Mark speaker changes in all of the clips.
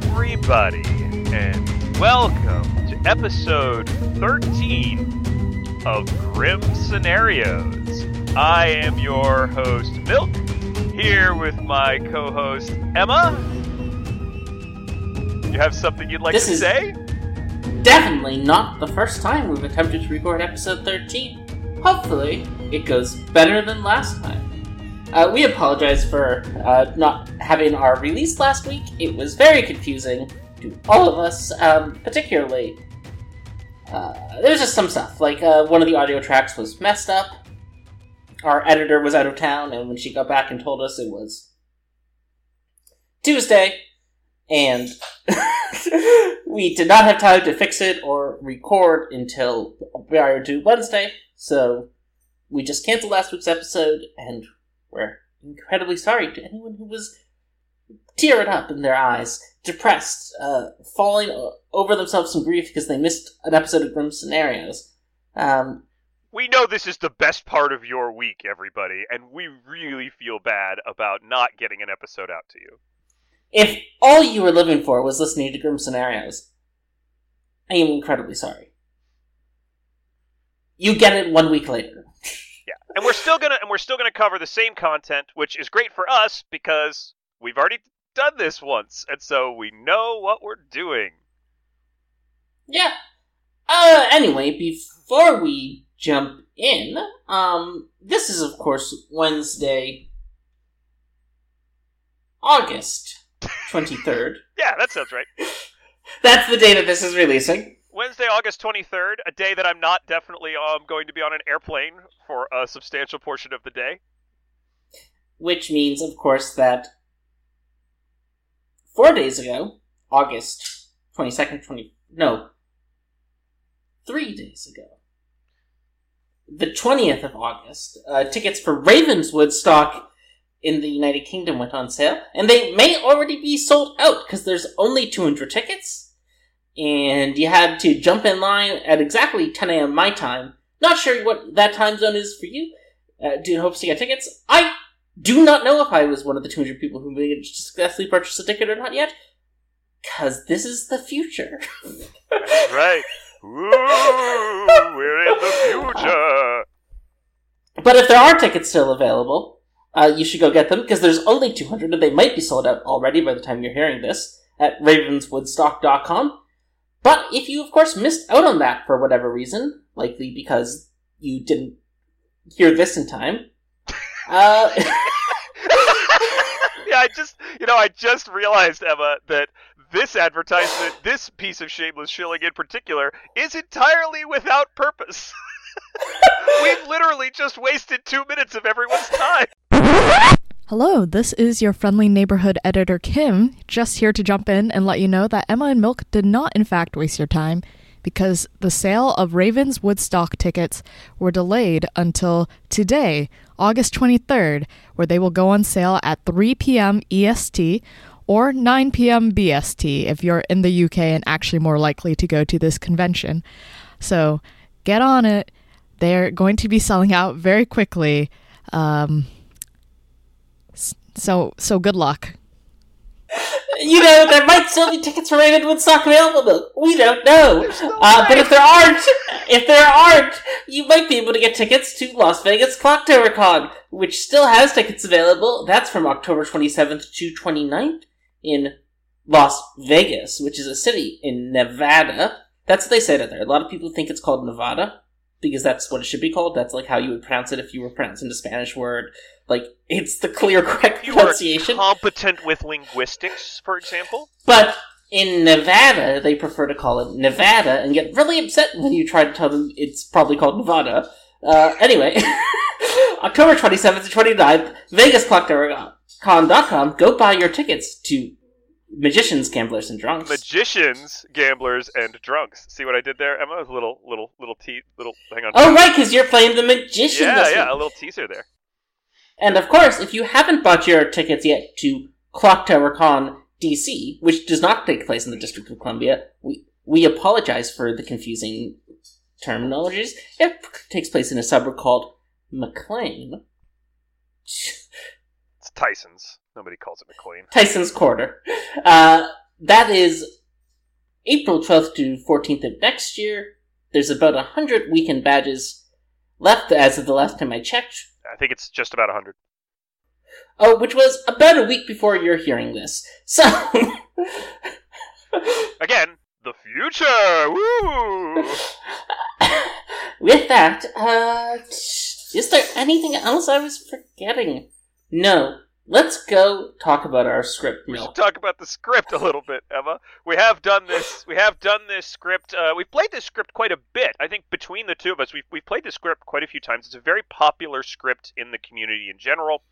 Speaker 1: Everybody, and welcome to episode 13 of Grim Scenarios. I am your host, Milk, here with my co host, Emma. You have something you'd like
Speaker 2: This
Speaker 1: to
Speaker 2: is-
Speaker 1: say?
Speaker 2: Definitely not the first time we've attempted to record episode 13. Hopefully, it goes better than last time. Uh, we apologize for uh, not having our release last week. It was very confusing to all of us, um, particularly. Uh, there was just some stuff. Like, uh, one of the audio tracks was messed up. Our editor was out of town, and when she got back and told us it was Tuesday, and we did not have time to fix it or record until prior to Wednesday, so we just canceled last week's episode, and we're incredibly sorry to anyone who was tearing up in their eyes, depressed, uh, falling over themselves in grief because they missed an episode of Grim Scenarios. Um,
Speaker 1: We know this is the best part of your week, everybody, and we really feel bad about not getting an episode out to you.
Speaker 2: if all you were living for was listening to Grim Scenarios, I am incredibly sorry. You get it one week later.
Speaker 1: And we're still gonna and we're still gonna cover the same content, which is great for us because we've already done this once, and so we know what we're doing.
Speaker 2: Yeah. Uh, anyway, before we jump in, um, this is of course Wednesday, August 23rd.
Speaker 1: Yeah, that sounds right.
Speaker 2: That's the day that this is releasing.
Speaker 1: Wednesday, August twenty third, a day that I'm not definitely um going to be on an airplane for a substantial portion of the day.
Speaker 2: Which means, of course, that four days ago, August 22nd, 20. No. Three days ago. The 20th of August, uh, tickets for Ravenswoodstock in the United Kingdom went on sale, and they may already be sold out because there's only 200 tickets, and you had to jump in line at exactly 10 a.m. my time. Not sure what that time zone is for you. Uh, do you hopes to get tickets? I do not know if I was one of the 200 people who managed to successfully purchase a ticket or not yet, because this is the future.
Speaker 1: Right. Ooh, we're in the future.
Speaker 2: But if there are tickets still available, uh, you should go get them because there's only 200 and they might be sold out already by the time you're hearing this at ravenswoodstock.com. But if you, of course, missed out on that for whatever reason, likely because you didn't hear this in time, uh,
Speaker 1: yeah, I just, you know, I just realized, Emma, that this advertisement, this piece of shameless shilling in particular, is entirely without purpose. We've literally just wasted two minutes of everyone's time.
Speaker 3: Hello, this is your friendly neighborhood editor Kim, just here to jump in and let you know that Emma and Milk did not, in fact, waste your time because the sale of Ravenswoodstock tickets were delayed until today, August 23rd, where they will go on sale at 3 p.m. EST or 9 p.m. BST if you're in the UK and actually more likely to go to this convention. So get on it. They're going to be selling out very quickly. Um, so so good luck.
Speaker 2: you know, there might still be tickets for Ravenwood stock available. We don't know. Uh, but if there aren't, if there aren't, you might be able to get tickets to Las Vegas Clocktowercon, which still has tickets available. That's from October 27th to 29th in Las Vegas, which is a city in Nevada. That's what they said it there. A lot of people think it's called Nevada because that's what it should be called. That's like how you would pronounce it if you were pronouncing the Spanish word. Like it's the clear correct
Speaker 1: You are
Speaker 2: pronunciation.
Speaker 1: competent with linguistics, for example.
Speaker 2: But in Nevada, they prefer to call it Nevada and get really upset when you try to tell them it's probably called Nevada. Uh, anyway, October 27th to 29th, VegasClockTowerCon.com. Go buy your tickets to Magicians, Gamblers, and Drunks.
Speaker 1: Magicians, gamblers, and drunks. See what I did there, Emma? A little, little, little te- little. Hang on.
Speaker 2: oh, right, because you're playing the Magician
Speaker 1: yeah, yeah,
Speaker 2: week.
Speaker 1: a little teaser there.
Speaker 2: And of course, if you haven't bought your tickets yet to Clock Tower Con DC, which does not take place in the District of Columbia, we, we apologize for the confusing terminologies. It takes place in a suburb called McLean.
Speaker 1: It's Tyson's. Nobody calls it McLean.
Speaker 2: Tysons Corner. Uh, that is April 12th to 14th of next year. There's about 100 weekend badges left as of the last time I checked.
Speaker 1: I think it's just about 100.
Speaker 2: Oh, which was about a week before you're hearing this. So.
Speaker 1: Again, the future! Woo!
Speaker 2: With that, uh, is there anything else I was forgetting? No. Let's go talk about our script,
Speaker 1: We should talk about the script a little bit, Emma. We have done this. We have done this script. Uh, we've played this script quite a bit. I think between the two of us, we've we've played this script quite a few times. It's a very popular script in the community in general.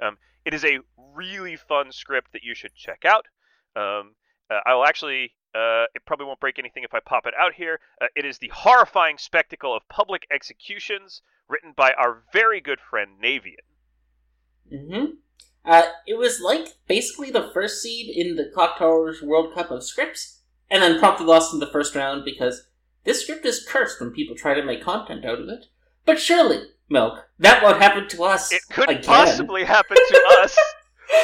Speaker 1: Um, it is a really fun script that you should check out. Um, uh, I will actually. Uh, it probably won't break anything if I pop it out here. Uh, it is the horrifying spectacle of public executions, written by our very good friend Navean.
Speaker 2: Mm-hmm. Uh, it was like basically the first seed in the Clock Towers World Cup of scripts, and then promptly lost in the first round because this script is cursed when people try to make content out of it. But surely, Milk, that won't happen to us.
Speaker 1: It couldn't
Speaker 2: again.
Speaker 1: possibly happen to us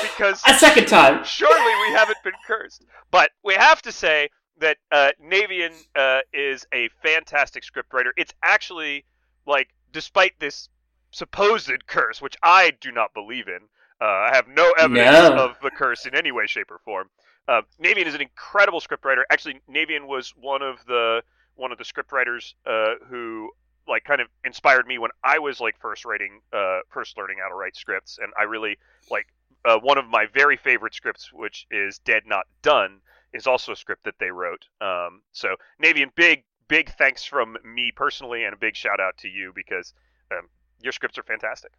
Speaker 1: because
Speaker 2: a second time.
Speaker 1: surely we haven't been cursed. But we have to say that uh, Navean uh, is a fantastic scriptwriter. It's actually like, despite this supposed curse, which I do not believe in, uh, I have no evidence
Speaker 2: No.
Speaker 1: of the curse in any way, shape, or form. Uh, Navean is an incredible scriptwriter. Actually, Navean was one of the one of the scriptwriters uh, who like kind of inspired me when I was like first writing, uh, first learning how to write scripts, and I really like uh, one of my very favorite scripts, which is Dead Not Done, is also a script that they wrote. Um, so Navean, big big thanks from me personally, and a big shout out to you because um, your scripts are fantastic.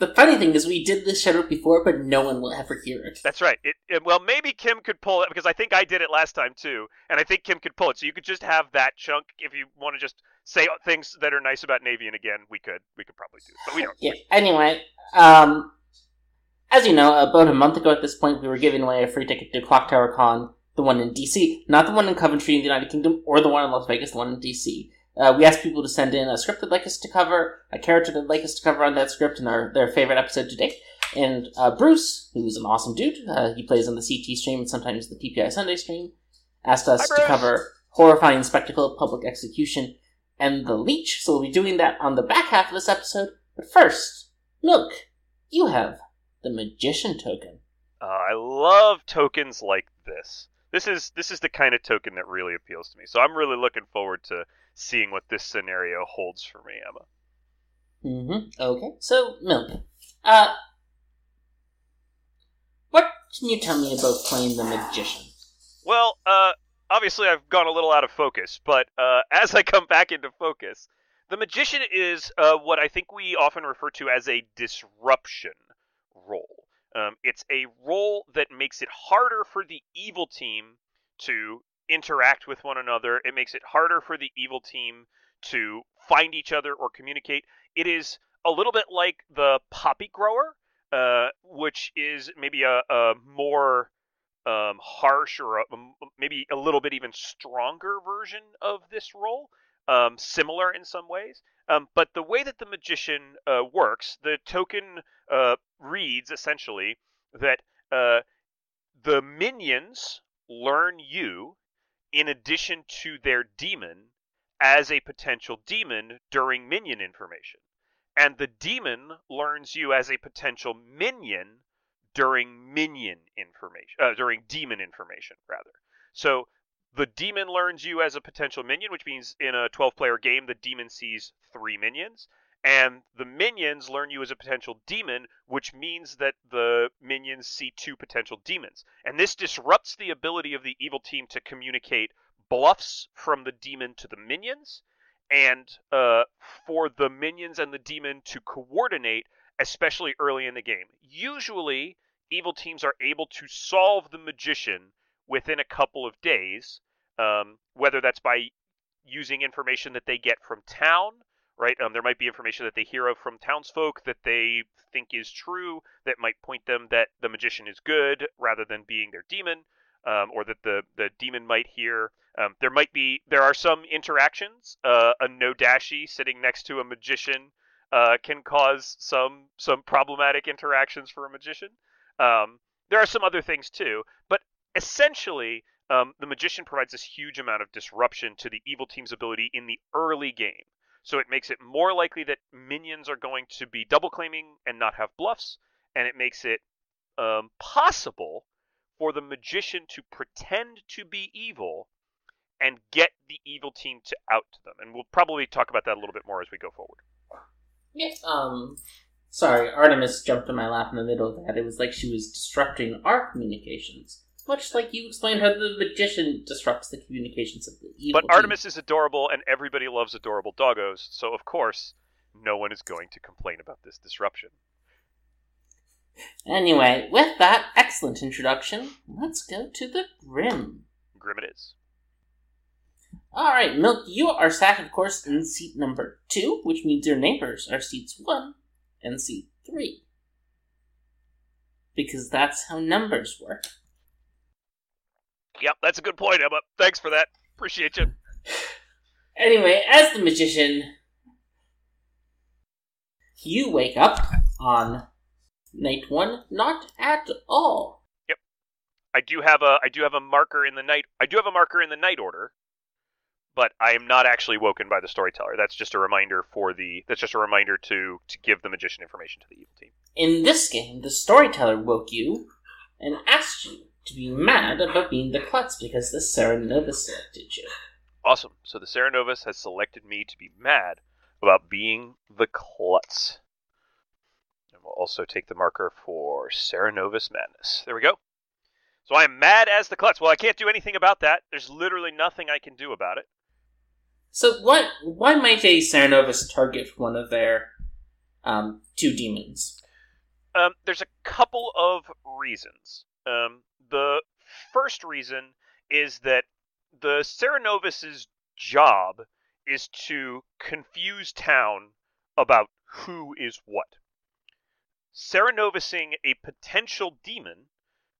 Speaker 2: The funny thing is, we did this shout out before, but no one will ever hear it.
Speaker 1: That's right. It, it- well, maybe Kim could pull it because I think I did it last time too, and I think Kim could pull it. So you could just have that chunk if you want to just say things that are nice about Navean again. We could, we could probably do, it, but we don't.
Speaker 2: Yeah. Anyway, um, as you know, about a month ago at this point, we were giving away a free ticket to Clock Tower Con, the one in DC, not the one in Coventry in the United Kingdom, or the one in Las Vegas, the one in DC. Uh, we asked people to send in a script they'd like us to cover, a character they'd like us to cover on that script, and their, their favorite episode to date. And uh, Bruce, who's an awesome dude, uh, he plays on the CT stream and sometimes the TPI Sunday stream, asked us
Speaker 1: Hi,
Speaker 2: to cover horrifying spectacle of public execution and the leech. So we'll be doing that on the back half of this episode. But first, Milk, you have the magician token.
Speaker 1: Uh, I love tokens like this. This is this is the kind of token that really appeals to me. So I'm really looking forward to seeing what this scenario holds for me, Emma.
Speaker 2: Mm-hmm. Okay. So, Milk, uh, what can you tell me about playing the magician?
Speaker 1: Well, uh, obviously I've gone a little out of focus, but uh, as I come back into focus, the magician is uh, what I think we often refer to as a disruption role. Um, it's a role that makes it harder for the evil team to interact with one another. It makes it harder for the evil team to find each other or communicate. It is a little bit like the poppy grower, uh, which is maybe a, a more um, harsh or a, maybe a little bit even stronger version of this role, um, similar in some ways. Um, but the way that the magician uh, works, the token uh, reads essentially that uh, the minions learn you in addition to their demon as a potential demon during minion information. And the demon learns you as a potential minion during minion information, uh, during demon information, rather. So the demon learns you as a potential minion, which means in a 12 player game, the demon sees three minions. And the minions learn you as a potential demon, which means that the minions see two potential demons. And this disrupts the ability of the evil team to communicate bluffs from the demon to the minions, and uh, for the minions and the demon to coordinate, especially early in the game. Usually, evil teams are able to solve the magician within a couple of days, um, whether that's by using information that they get from town, right? Um, there might be information that they hear of from townsfolk that they think is true that might point them that the magician is good rather than being their demon, um, or that the the demon might hear. Um, there might be there are some interactions. Uh, a no dashii sitting next to a magician uh, can cause some some problematic interactions for a magician. Um, there are some other things too, but essentially, um, the magician provides this huge amount of disruption to the evil team's ability in the early game. So it makes it more likely that minions are going to be double claiming and not have bluffs, and it makes it um, possible for the magician to pretend to be evil and get the evil team to out to them. And we'll probably talk about that a little bit more as we go forward.
Speaker 2: Yeah. Um. Sorry, Artemis jumped in my lap in the middle of that. It was like she was disrupting our communications, much like you explained how the magician disrupts the communications of the evil.
Speaker 1: But
Speaker 2: team.
Speaker 1: Artemis is adorable, and everybody loves adorable doggos, so of course, no one is going to complain about this disruption.
Speaker 2: Anyway, with that excellent introduction, let's go to the Grim.
Speaker 1: Grim it is.
Speaker 2: Alright, Milk, you are sat, of course, in seat number two, which means your neighbors are seats one and seat three. Because that's how numbers work.
Speaker 1: Yep, that's a good point, Emma. Thanks for that. Appreciate you.
Speaker 2: Anyway, as the magician, you wake up on night one, not at all.
Speaker 1: Yep, I do have a I do have a marker in the night I do have a marker in the night order, but I am not actually woken by the storyteller. That's just a reminder for the that's just a reminder to to give the magician information to the evil team.
Speaker 2: In this game, the storyteller woke you and asked you to be mad about being the klutz because the Serenova selected you.
Speaker 1: Awesome. So the Cerenovus has selected me to be mad about being the klutz. And we'll also take the marker for Cerenovus Madness. There we go. So I am mad as the klutz. Well, I can't do anything about that. There's literally nothing I can do about it.
Speaker 2: So what? Why might a Cerenovus target one of their um, two demons?
Speaker 1: Um, there's a couple of reasons. Um, the first reason is that the Cerenovus's job is to confuse town about who is what. Cerenovusing a potential demon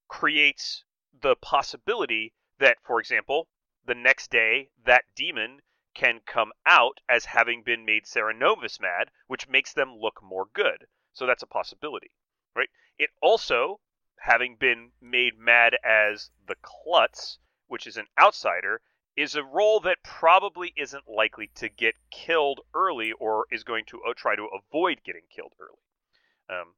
Speaker 1: creates the possibility that, for example, the next day that demon can come out as having been made Cerenovus mad, which makes them look more good. So that's a possibility, right? It also, having been made mad as the Klutz, which is an outsider, is a role that probably isn't likely to get killed early or is going to uh, try to avoid getting killed early. Um,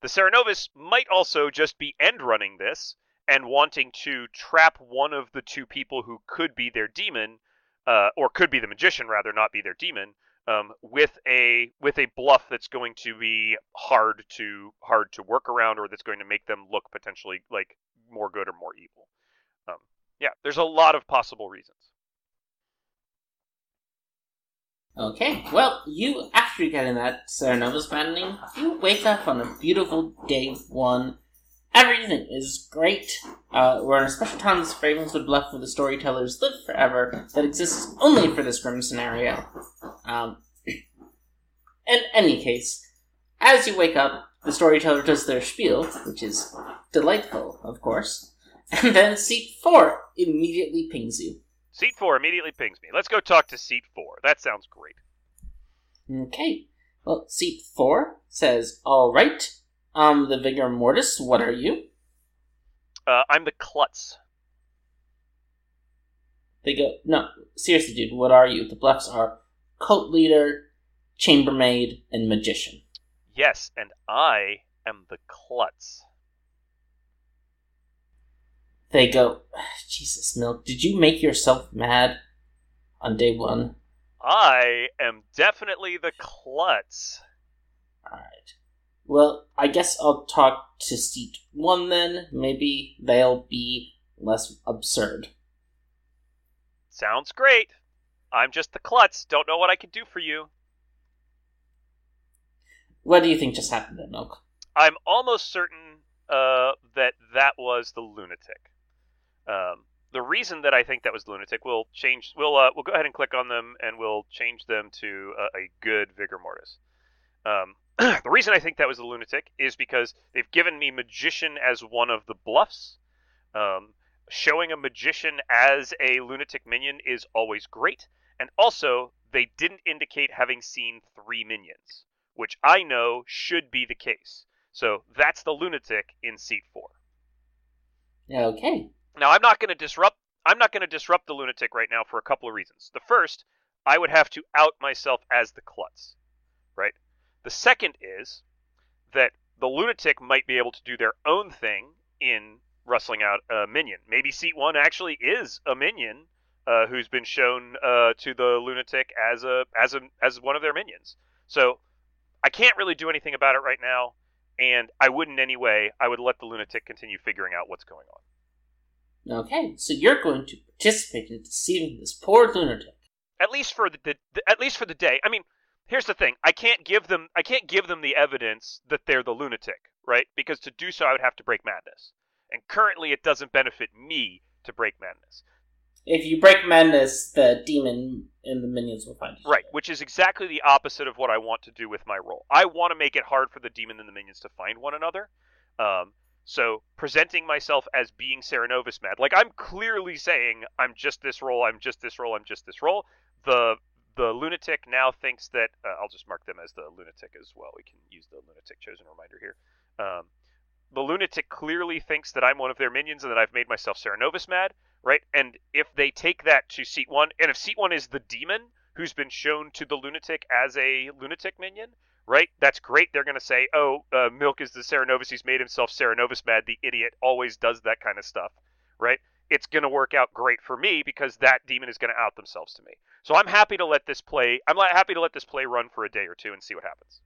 Speaker 1: the Cerenovus might also just be end running this and wanting to trap one of the two people who could be their demon, uh, or could be the magician rather, not be their demon, um, with a with a bluff that's going to be hard to hard to work around, or that's going to make them look potentially like more good or more evil. Um, yeah, there's a lot of possible reasons.
Speaker 2: Okay, well, you, after you get in that Cerenovus maddening, you wake up on a beautiful day one. Everything is great. Uh, we're in a special time this Ravenswood Bluff where the storytellers live forever that exists only for this grim scenario. Um, in any case, as you wake up, the storyteller does their spiel, which is delightful, of course, and then seat four immediately pings you.
Speaker 1: Seat four immediately pings me. Let's go talk to seat four. That sounds great.
Speaker 2: Okay. Well, seat four says, all right. Um, the Vigormortis, what are you?
Speaker 1: Uh, I'm the klutz.
Speaker 2: They go, no, seriously, dude, what are you? The bluffs are cult leader, chambermaid, and magician.
Speaker 1: Yes, and I am the klutz.
Speaker 2: They go, Jesus, Milk, did you make yourself mad on day one?
Speaker 1: I am definitely the klutz.
Speaker 2: Alright. Well, I guess I'll talk to seat one then. Maybe they'll be less absurd.
Speaker 1: Sounds great. I'm just the klutz. Don't know what I can do for you.
Speaker 2: What do you think just happened there, Milk?
Speaker 1: I'm almost certain uh, that that was the lunatic. Um, the reason that I think that was the lunatic, we'll change. We'll uh, we'll go ahead and click on them, and we'll change them to a, a good vigormortis. Um, the reason I think that was the lunatic is because they've given me magician as one of the bluffs. Um, showing a magician as a lunatic minion is always great, and also they didn't indicate having seen three minions, which I know should be the case. So that's the lunatic in seat four.
Speaker 2: Okay.
Speaker 1: Now I'm not going to disrupt. I'm not going to disrupt the lunatic right now for a couple of reasons. The first, I would have to out myself as the klutz, right? The second is that the lunatic might be able to do their own thing in rustling out a minion. Maybe seat one actually is a minion uh, who's been shown uh, to the lunatic as a as a as one of their minions. So I can't really do anything about it right now, and I wouldn't anyway. I would let the lunatic continue figuring out what's going on.
Speaker 2: Okay, so you're going to participate in deceiving this poor lunatic.
Speaker 1: At least for the, the at least for the day. I mean, here's the thing. I can't give them I can't give them the evidence that they're the lunatic, right? Because to do so I would have to break madness. And currently it doesn't benefit me to break madness.
Speaker 2: If you break madness, the demon and the minions will find you.
Speaker 1: Right, which is exactly the opposite of what I want to do with my role. I want to make it hard for the demon and the minions to find one another. Um, so presenting myself as being Cerenovus mad, like I'm clearly saying I'm just this role, I'm just this role, I'm just this role. The the lunatic now thinks that uh, I'll just mark them as the lunatic as well. We can use the lunatic chosen reminder here. Um, the lunatic clearly thinks that I'm one of their minions and that I've made myself Cerenovus mad, right? And if they take that to seat one, and if seat one is the demon who's been shown to the lunatic as a lunatic minion, right? That's great. They're going to say, oh, uh, Milk is the Cerenovus. He's made himself Cerenovus mad. The idiot always does that kind of stuff, right? It's going to work out great for me because that demon is going to out themselves to me. So I'm happy to let this play. I'm happy to let this play run for a day or two and see what happens.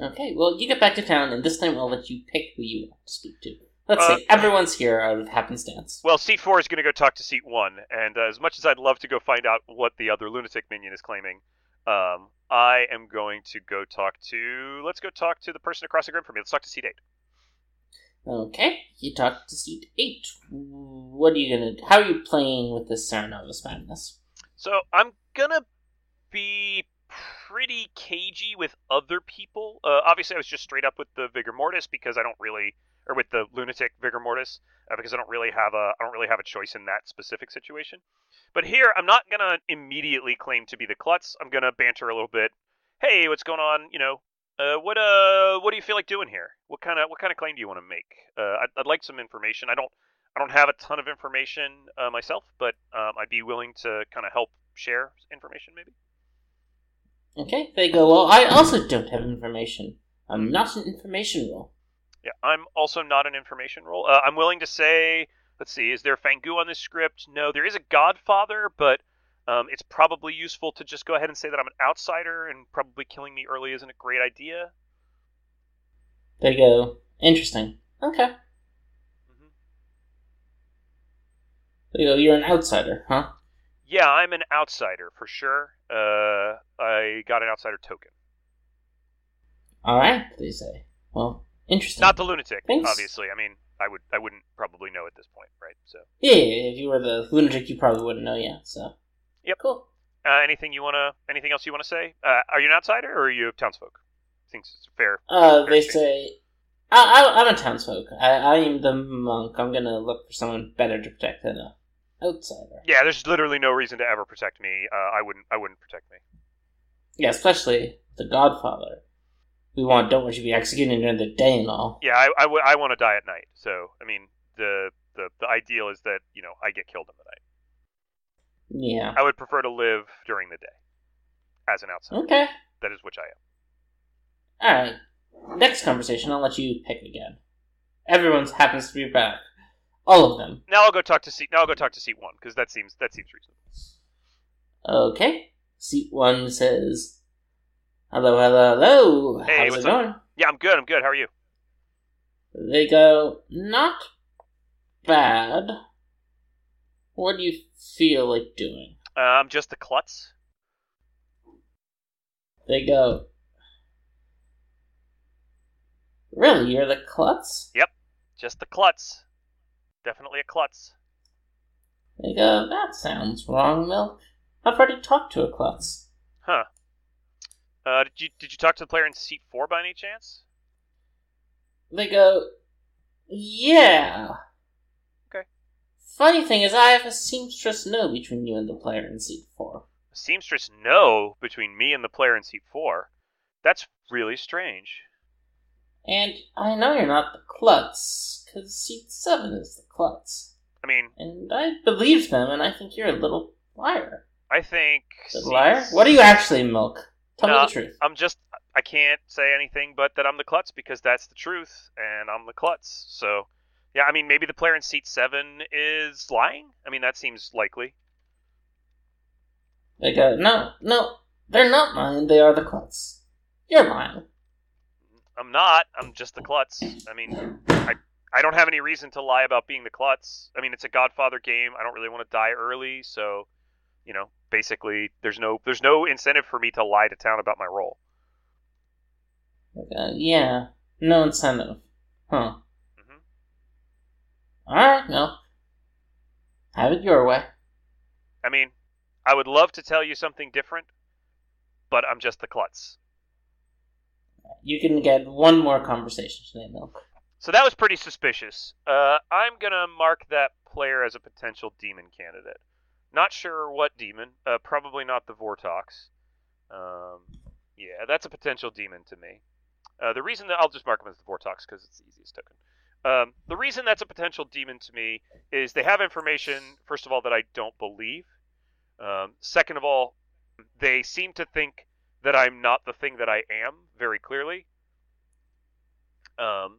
Speaker 2: Okay, well, you get back to town, and this time I'll let you pick who you want to speak to. Let's
Speaker 1: Uh,
Speaker 2: say everyone's here out of happenstance.
Speaker 1: Well, seat four is going to go talk to seat one, and uh, as much as I'd love to go find out what the other lunatic minion is claiming, um, I am going to go talk to. Let's go talk to the person across the grid from me. Let's talk to seat eight.
Speaker 2: Okay, you talk to seat eight. What are you gonna? How are you playing with this Cerenovus madness?
Speaker 1: So I'm gonna be pretty cagey with other people. Uh, obviously, I was just straight up with the vigormortis because I don't really, or with the lunatic vigormortis uh, because I don't really have a, I don't really have a choice in that specific situation. But here, I'm not gonna immediately claim to be the klutz. I'm gonna banter a little bit. Hey, what's going on? You know, uh, what uh, what do you feel like doing here? What kind of what kind of claim do you want to make? Uh, I'd, I'd like some information. I don't I don't have a ton of information uh, myself, but um, I'd be willing to kind of help share information, maybe.
Speaker 2: Okay, they go. Well, I also don't have information. I'm not an information role.
Speaker 1: Yeah, I'm also not an information role. Uh, I'm willing to say, let's see, is there Fang Gu on this script? No, there is a Godfather, but um, it's probably useful to just go ahead and say that I'm an outsider, and probably killing me early isn't a great idea.
Speaker 2: They go. Interesting. Okay.
Speaker 1: hmm
Speaker 2: They go. You're an outsider, huh?
Speaker 1: Yeah, I'm an outsider for sure. Uh, I got an outsider token.
Speaker 2: All right. They say. Well, interesting.
Speaker 1: Not the lunatic,
Speaker 2: Thanks.
Speaker 1: obviously. I mean, I would, I wouldn't probably know at this point, right? So,
Speaker 2: Yeah, yeah, if you were the lunatic, you probably wouldn't know yet. So.
Speaker 1: Yep.
Speaker 2: Cool.
Speaker 1: uh, anything you wanna, anything else you wanna say? Uh, are you an outsider or are you a townsfolk? Thinks it's fair.
Speaker 2: Uh, they
Speaker 1: Fair
Speaker 2: say, I, I, I'm a townsfolk. I, I am the monk. I'm gonna look for someone better to protect than a outsider.
Speaker 1: Yeah, there's literally no reason to ever protect me. Uh, I wouldn't, I wouldn't protect me.
Speaker 2: Yeah, especially the Godfather. We want don't want you to be executed during the day and all.
Speaker 1: Yeah, I, I, w- I want to die at night. So, I mean, the, the, the ideal is that you know I get killed in the night.
Speaker 2: Yeah.
Speaker 1: I would prefer to live during the day as an outsider.
Speaker 2: Okay.
Speaker 1: That is which I am.
Speaker 2: Alright. Next conversation, I'll let you pick again. Everyone happens to be back. All of them.
Speaker 1: Now I'll go talk to seat. Now I'll go talk to seat one because that seems that seems reasonable.
Speaker 2: Okay. Seat one says, Hello, hello, hello.
Speaker 1: Hey,
Speaker 2: How's
Speaker 1: what's
Speaker 2: it
Speaker 1: up?
Speaker 2: going?
Speaker 1: Yeah, I'm good. I'm good. How are you?
Speaker 2: They go, Not bad. What do you feel like doing?
Speaker 1: I'm just a klutz.
Speaker 2: They go, Really, you're the klutz?
Speaker 1: Yep, just the klutz. Definitely a klutz.
Speaker 2: They go, That sounds wrong, Milk. I've already talked to a klutz.
Speaker 1: Huh. Uh, did you did you talk to the player in seat four by any chance?
Speaker 2: They go, Yeah. Funny thing is, I have a seamstress no between you and the player in seat four.
Speaker 1: A Seamstress no between me and the player in seat four. That's really strange.
Speaker 2: And I know you're not the klutz, because seat 7 is the klutz.
Speaker 1: I mean,
Speaker 2: And I believe them, and I think you're a little liar.
Speaker 1: I think.
Speaker 2: Liar? What are you actually, Milk? Tell
Speaker 1: No.
Speaker 2: me the truth.
Speaker 1: I'm just. I can't say anything but that I'm the klutz because that's the truth, and I'm the klutz. So, yeah, I mean, maybe the player in seat seven is lying. I mean, that seems likely.
Speaker 2: They go, no, no, they're not lying, they are the klutz. You're lying.
Speaker 1: I'm not. I'm just the klutz. I mean, I I don't have any reason to lie about being the klutz. I mean, it's a Godfather game. I don't really want to die early, so you know, basically, there's no there's no incentive for me to lie to town about my role.
Speaker 2: Go, yeah, no incentive. Huh.
Speaker 1: Hmm
Speaker 2: Alright, Milk. Have it your way.
Speaker 1: I mean, I would love to tell you something different, but I'm just the klutz.
Speaker 2: You can get one more conversation today, Milk.
Speaker 1: So that was pretty suspicious. Uh, I'm gonna mark that player as a potential demon candidate. Not sure what demon. Uh, probably not the Vortox. Um, yeah, that's a potential demon to me. Uh, the reason that I'll just mark him as the Vortox because it's the easiest token. Um, the reason that's a potential demon to me is they have information. First of all, that I don't believe. Um, second of all, they seem to think that I'm not the thing that I am very clearly. Um,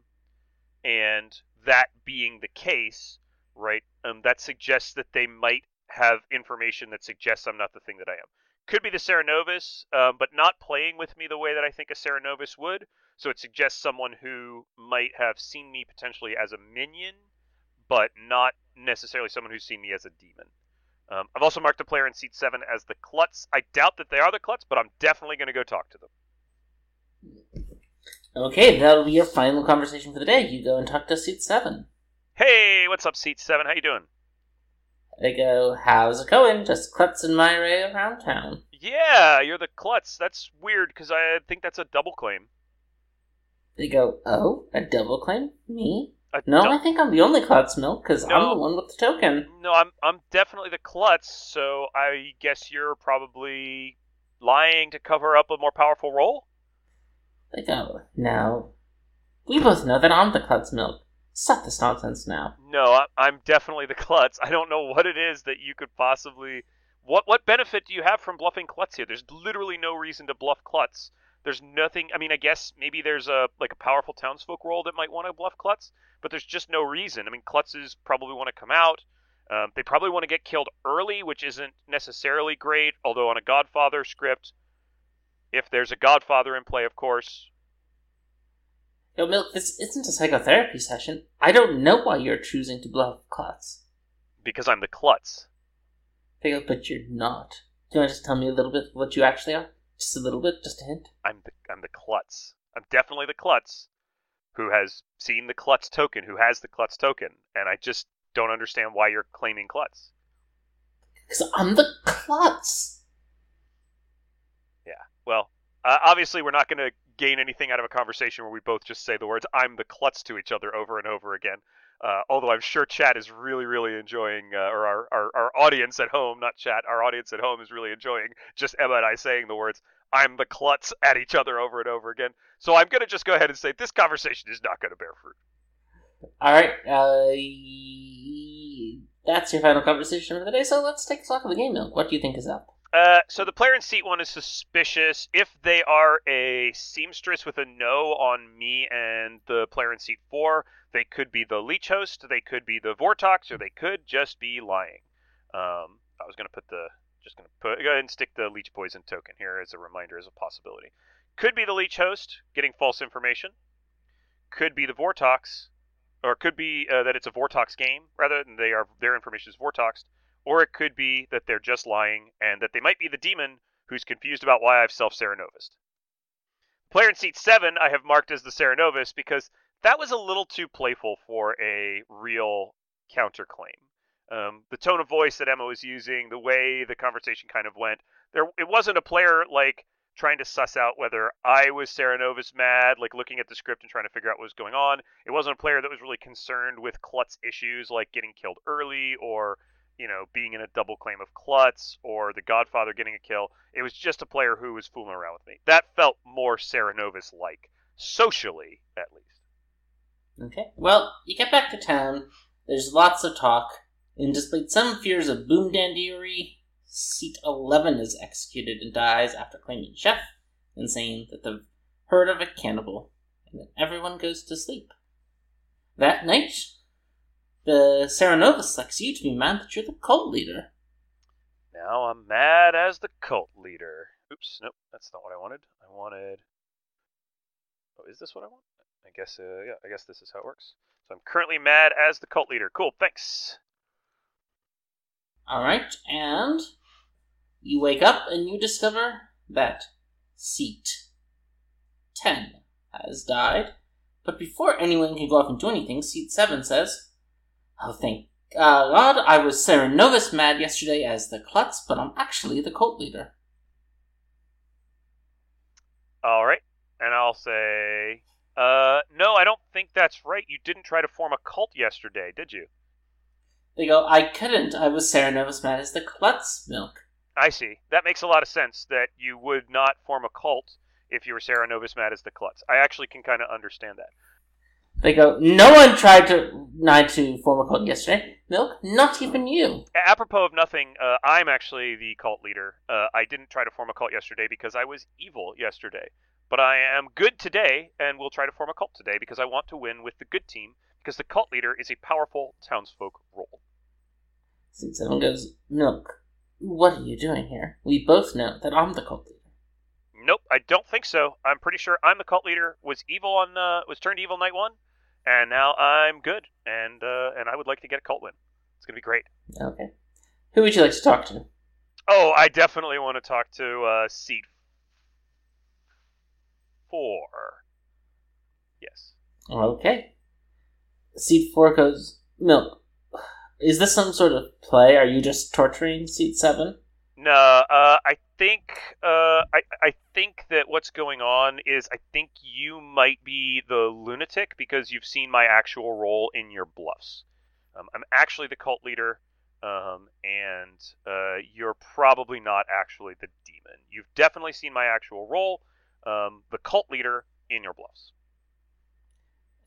Speaker 1: and that being the case, right, um, that suggests that they might have information that suggests I'm not the thing that I am. Could be the Cerenovus, um, but not playing with me the way that I think a Cerenovus would. So it suggests someone who might have seen me potentially as a minion, but not necessarily someone who's seen me as a demon. Um, I've also marked a player in seat seven as the Klutz. I doubt that they are the Klutz, but I'm definitely going to go talk to them.
Speaker 2: Okay, that'll be your final conversation for the day. You go and talk to seat seven.
Speaker 1: Hey, what's up, seat seven? How you doing?
Speaker 2: They go, how's it going? Just klutzing my way around town.
Speaker 1: Yeah, you're the Klutz. That's weird because I think that's a double claim.
Speaker 2: They go, oh, a double claim? Me?
Speaker 1: A
Speaker 2: No, I think I'm the only klutz, Milk, because I'm the one with the token.
Speaker 1: No, I'm I'm definitely the klutz, so I guess you're probably lying to cover up a more powerful role.
Speaker 2: They go, now, we both know that I'm the klutz, Milk. Stop this nonsense now.
Speaker 1: No, I, I'm definitely the klutz. I don't know what it is that you could possibly. What what benefit do you have from bluffing klutz here? There's literally no reason to bluff klutz. There's nothing. I mean, I guess maybe there's a like a powerful townsfolk role that might want to bluff klutz, but there's just no reason. I mean, klutzes probably want to come out. Um, they probably want to get killed early, which isn't necessarily great. Although on a Godfather script, if there's a Godfather in play, of course,
Speaker 2: Yo, Milk, this isn't a psychotherapy session. I don't know why you're choosing to bluff klutz.
Speaker 1: because I'm the klutz.
Speaker 2: But you're not. Do you want to just tell me a little bit what you actually are? Just a little bit, just a hint.
Speaker 1: I'm the I'm the klutz. I'm definitely the klutz who has seen the klutz token, who has the klutz token, and I just don't understand why you're claiming klutz.
Speaker 2: Because I'm the klutz. Yeah.
Speaker 1: Well, uh, obviously we're not going to gain anything out of a conversation where we both just say the words "I'm the klutz" to each other over and over again. Uh, although I'm sure chat is really, really enjoying, uh, or our, our our audience at home, not chat, our audience at home is really enjoying just Emma and I saying the words "I'm the klutz" at each other over and over again. So I'm going to just go ahead and say this conversation is not going to bear fruit.
Speaker 2: Alright, uh, that's your final conversation for the day, so let's take stock of the game, Milk. What do you think is up?
Speaker 1: Uh, so the player in seat one is suspicious. If they are a seamstress with a no on me and the player in seat four, they could be the leech host, they could be the vortox, or they could just be lying. Um, I was gonna put the just gonna put go ahead and stick the leech poison token here as a reminder as a possibility. Could be the leech host getting false information. Could be the vortox, or could be uh, that it's a vortox game rather than they are their information is vortoxed or it could be that they're just lying and that they might be the demon who's confused about why I've self Cerenovus. Player in seat seven, I have marked as the Cerenovus because that was a little too playful for a real counterclaim. Um, the tone of voice that Emma was using, the way the conversation kind of went, there it wasn't a player like trying to suss out whether I was Cerenovus mad, like looking at the script and trying to figure out what was going on. It wasn't a player that was really concerned with Klutz issues like getting killed early or you know, being in a double claim of Klutz or the Godfather getting a kill. It was just a player who was fooling around with me. That felt more Cerenovus like. socially at least.
Speaker 2: Okay. Well, you get back to town. There's lots of talk, and despite some fears of boom dandiery, Seat 11 is executed and dies after claiming chef and saying that they've heard of a cannibal, and then everyone goes to sleep. That night, the Serenova selects you to be mad that you're the cult leader.
Speaker 1: Now I'm mad as the cult leader. Oops, nope, that's not what I wanted. I wanted. Oh, is this what I want? I guess, uh, yeah, I guess this is how it works. So I'm currently mad as the cult leader. Cool, thanks.
Speaker 2: Alright, and you wake up and you discover that seat 10 has died. But before anyone can go off and do anything, seat 7 says, Oh, thank uh, God, I was Cerenovus mad yesterday as the klutz, but I'm actually the cult leader.
Speaker 1: All right, and I'll say, uh, no, I don't think that's right. You didn't try to form a cult yesterday, did you?
Speaker 2: They go, I couldn't. I was Cerenovus mad as the klutz milk.
Speaker 1: I see. That makes a lot of sense that you would not form a cult if you were Cerenovus mad as the klutz. I actually can kind of understand that.
Speaker 2: They go, no one tried to tried to form a cult yesterday. Milk, not even you.
Speaker 1: Apropos of nothing, uh, I'm actually the cult leader. Uh, I didn't try to form a cult yesterday because I was evil yesterday. But I am good today and will try to form a cult today because I want to win with the good team because the cult leader is a powerful townsfolk role.
Speaker 2: Seat 7 goes, Milk, what are you doing here? We both know that I'm the cult leader.
Speaker 1: Nope, I don't think so. I'm pretty sure I'm the cult leader. Was evil on uh, was turned evil night one, and now I'm good, and uh, and I would like to get a cult win. It's gonna be great.
Speaker 2: Okay. Who would you like to talk to?
Speaker 1: Oh, I definitely want to talk to uh, seat four. Yes.
Speaker 2: Okay. Seat 4 goes, Milk, is this some sort of play? Are you just torturing Seat 7?
Speaker 1: No, uh, I think uh, I I think that what's going on is I think you might be the lunatic because you've seen my actual role in your bluffs. Um, I'm actually the cult leader, um, and uh, you're probably not actually the demon. You've definitely seen my actual role, um, the cult leader, in your bluffs.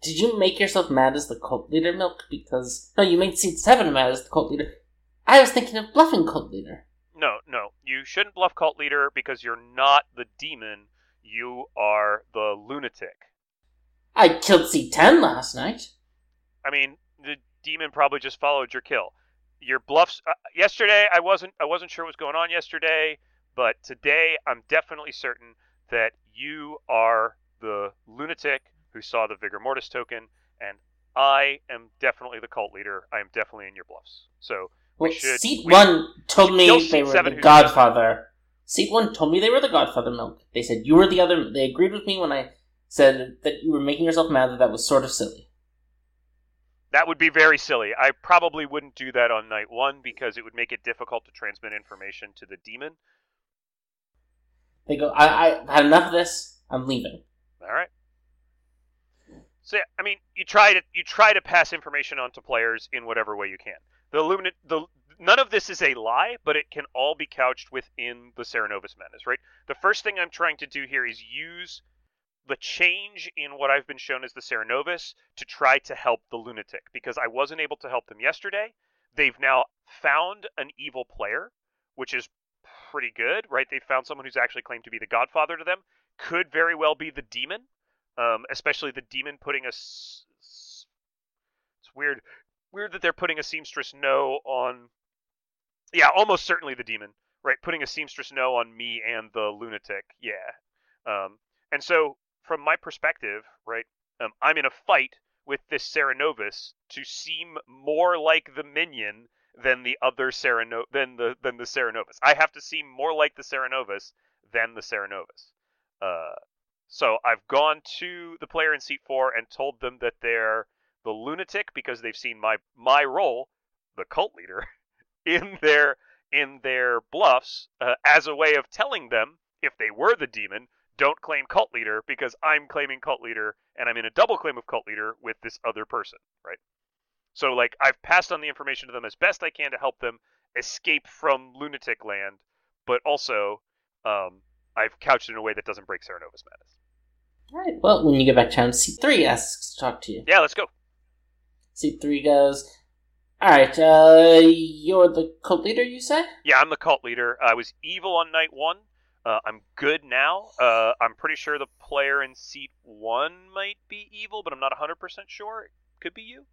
Speaker 2: Did you make yourself mad as the cult leader, Milk? Because, no, you made Seat 7 mad as the cult leader. I was thinking of bluffing cult leader.
Speaker 1: No, no, you shouldn't bluff cult leader because you're not the demon. You are the lunatic.
Speaker 2: I killed Seat 10 last night.
Speaker 1: I mean, the demon probably just followed your kill. Your bluffs. Uh, yesterday, I wasn't. I wasn't sure what was going on yesterday, but today, I'm definitely certain that you are the lunatic who saw the vigormortis token, and I am definitely the cult leader. I am definitely in your bluffs. So we should.
Speaker 2: Seat
Speaker 1: we-
Speaker 2: 1 told me they were the Godfather. Seat 1 told me they were the Godfather, Milk. They said you were the other. They agreed with me when I said that you were making yourself mad that that was sort of silly.
Speaker 1: That would be very silly. I probably wouldn't do that on night one because it would make it difficult to transmit information to the demon.
Speaker 2: They go, I, I had enough of this. I'm leaving.
Speaker 1: All right. So yeah, I mean, you try to you try to pass information on to players in whatever way you can. The luminate the none of this is a lie, but it can all be couched within the Cerenovus Madness, right? The first thing I'm trying to do here is use the change in what I've been shown as the Cerenovus to try to help the lunatic because I wasn't able to help them yesterday. They've now found an evil player, which is pretty good, right? They found someone who's actually claimed to be the godfather to them. Could very well be the demon, um, especially the demon putting a. It's weird, weird that they're putting a seamstress no on. Yeah, almost certainly the demon, right? Putting a seamstress no on me and the lunatic. Yeah, um, and so from my perspective, right, um, I'm in a fight with this Cerenovus to seem more like the minion than the other Sereno than the than the Cerenovus. I have to seem more like the Cerenovus than the Cerenovus. Uh, so I've gone to the player in seat four and told them that they're the lunatic because they've seen my my role, the cult leader, in their in their bluffs uh, as a way of telling them if they were the demon, don't claim cult leader because I'm claiming cult leader and I'm in a double claim of cult leader with this other person, right? So like I've passed on the information to them as best I can to help them escape from lunatic land, but also um, I've couched it in a way that doesn't break Cerenovus Madness.
Speaker 2: Alright, well, when you get back to town, C3 asks to talk to you.
Speaker 1: Yeah, let's go.
Speaker 2: C3 goes, Alright, uh, you're the cult leader, you say?
Speaker 1: Yeah, I'm the cult leader. I was evil on night one. Uh, I'm good now. Uh, I'm pretty sure the player in seat one might be evil, but I'm not 100% sure. It could be you.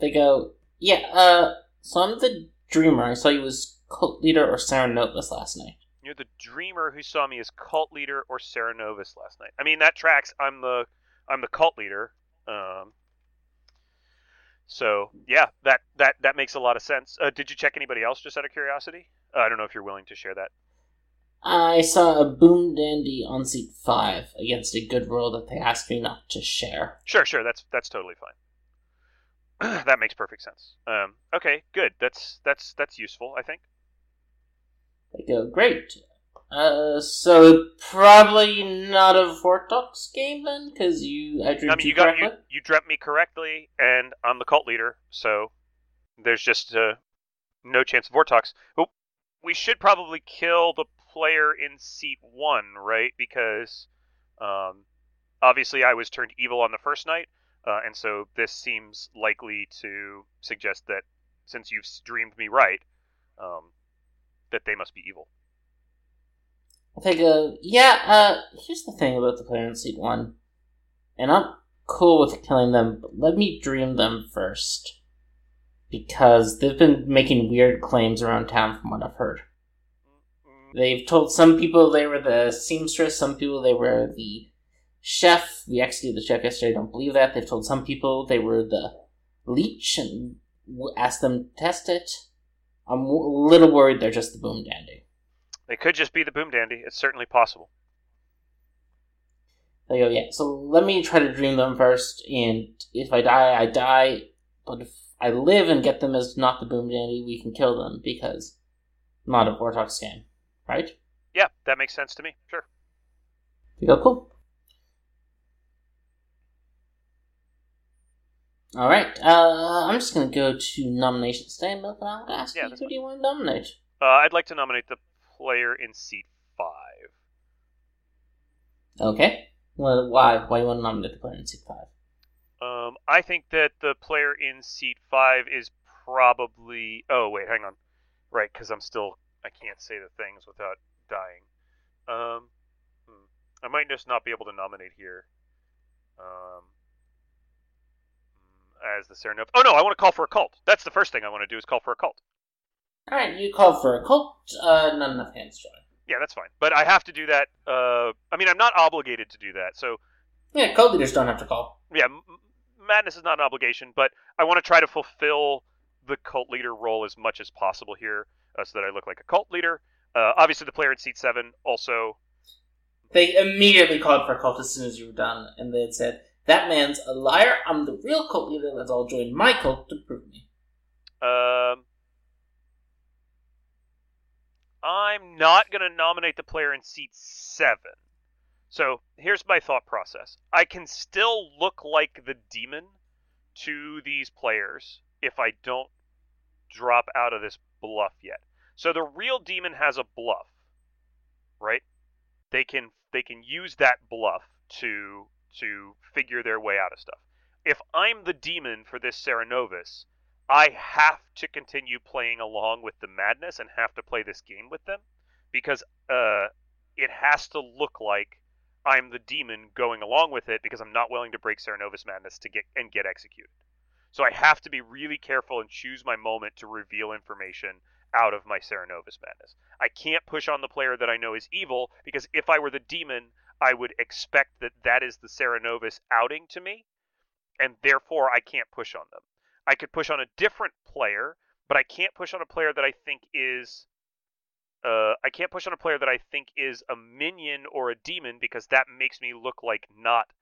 Speaker 2: They go, Yeah, uh, so I'm the dreamer. I saw you as cult leader or Cerenovus last night.
Speaker 1: You're the dreamer who saw me as cult leader or Cerenovus last night. I mean, that tracks. I'm the I'm the cult leader. Um, so yeah, that that that makes a lot of sense. Uh, did you check anybody else, just out of curiosity? Uh, I don't know if you're willing to share that.
Speaker 2: I saw a boom dandy on seat five against a good rule that they asked me not to share.
Speaker 1: Sure, sure. That's that's totally fine. that makes perfect sense. Um, okay, good. That's that's that's useful. I think.
Speaker 2: They go, great. Uh, so probably not a Vortox game then, because you I dreamed
Speaker 1: I mean,
Speaker 2: you
Speaker 1: you got you you dreamt me correctly, and I'm the cult leader, so there's just uh, no chance of Vortox. But we should probably kill the player in seat one, right? Because um, obviously I was turned evil on the first night, uh, and so this seems likely to suggest that since you've dreamed me right, um, that they must be evil.
Speaker 2: They go, yeah. Uh, here's the thing about the player in seat one, and I'm cool with killing them, but let me dream them first, because they've been making weird claims around town from what I've heard.
Speaker 1: Mm,
Speaker 2: They've told some people they were the seamstress, some people they were the chef. We executed the chef yesterday. I don't believe that. They've told some people they were the leech and asked them to test it. I'm a little worried they're just the boom dandy.
Speaker 1: They could just be the boom dandy. It's certainly possible.
Speaker 2: They go, yeah. So let me try to dream them first, and if I die, I die. But if I live and get them as not the boom dandy, we can kill them because not a Vortox game, right?
Speaker 1: Yeah, that makes sense to me. Sure.
Speaker 2: You go, cool. All right. Uh, I'm just gonna go to nominations today, and I'll ask
Speaker 1: Yeah,
Speaker 2: you who do you want to nominate?
Speaker 1: Uh, I'd like to nominate the player in seat five.
Speaker 2: Okay. Well, why? Why do you want to nominate the player in seat five?
Speaker 1: Um, I think that the player in seat five is probably. Oh wait, hang on. Right, because I'm still. I can't say the things without dying. Um, hmm. I might just not be able to nominate here. Um, as the Serenov. Oh no, I want to call for a cult. That's the first thing I want to do is call for a cult.
Speaker 2: All right, you called for a cult. Uh, not enough hands join.
Speaker 1: Yeah, that's fine. But I have to do that. Uh, I mean, I'm not obligated to do that. So
Speaker 2: Yeah, cult leaders don't have to call.
Speaker 1: yeah, M- M- madness is not an obligation, but I want to try to fulfill the cult leader role as much as possible here, uh, so that I look like a cult leader. Uh, obviously, the player in seat seven also.
Speaker 2: They immediately called for a cult as soon as you were done, and they had said, "That man's a liar. I'm the real cult leader. Let's all join my cult to prove me."
Speaker 1: Um, I'm not going to nominate the player in seat seven. So here's my thought process. I can still look like the demon to these players if I don't drop out of this bluff yet. So the real demon has a bluff, right? They can they can use that bluff to to figure their way out of stuff. If I'm the demon for this Cerenovus, I have to continue playing along with the madness and have to play this game with them because uh, it has to look like I'm the demon going along with it because I'm not willing to break Cerenovus madness to get and get executed. So I have to be really careful and choose my moment to reveal information out of my Cerenovus madness. I can't push on the player that I know is evil because if I were the demon, I would expect that that is the Cerenovus outing to me, and therefore I can't push on them. I could push on a different player, but I can't push on a player that I think is uh, I can't push on a player that I think is a minion or a demon because that makes me look like not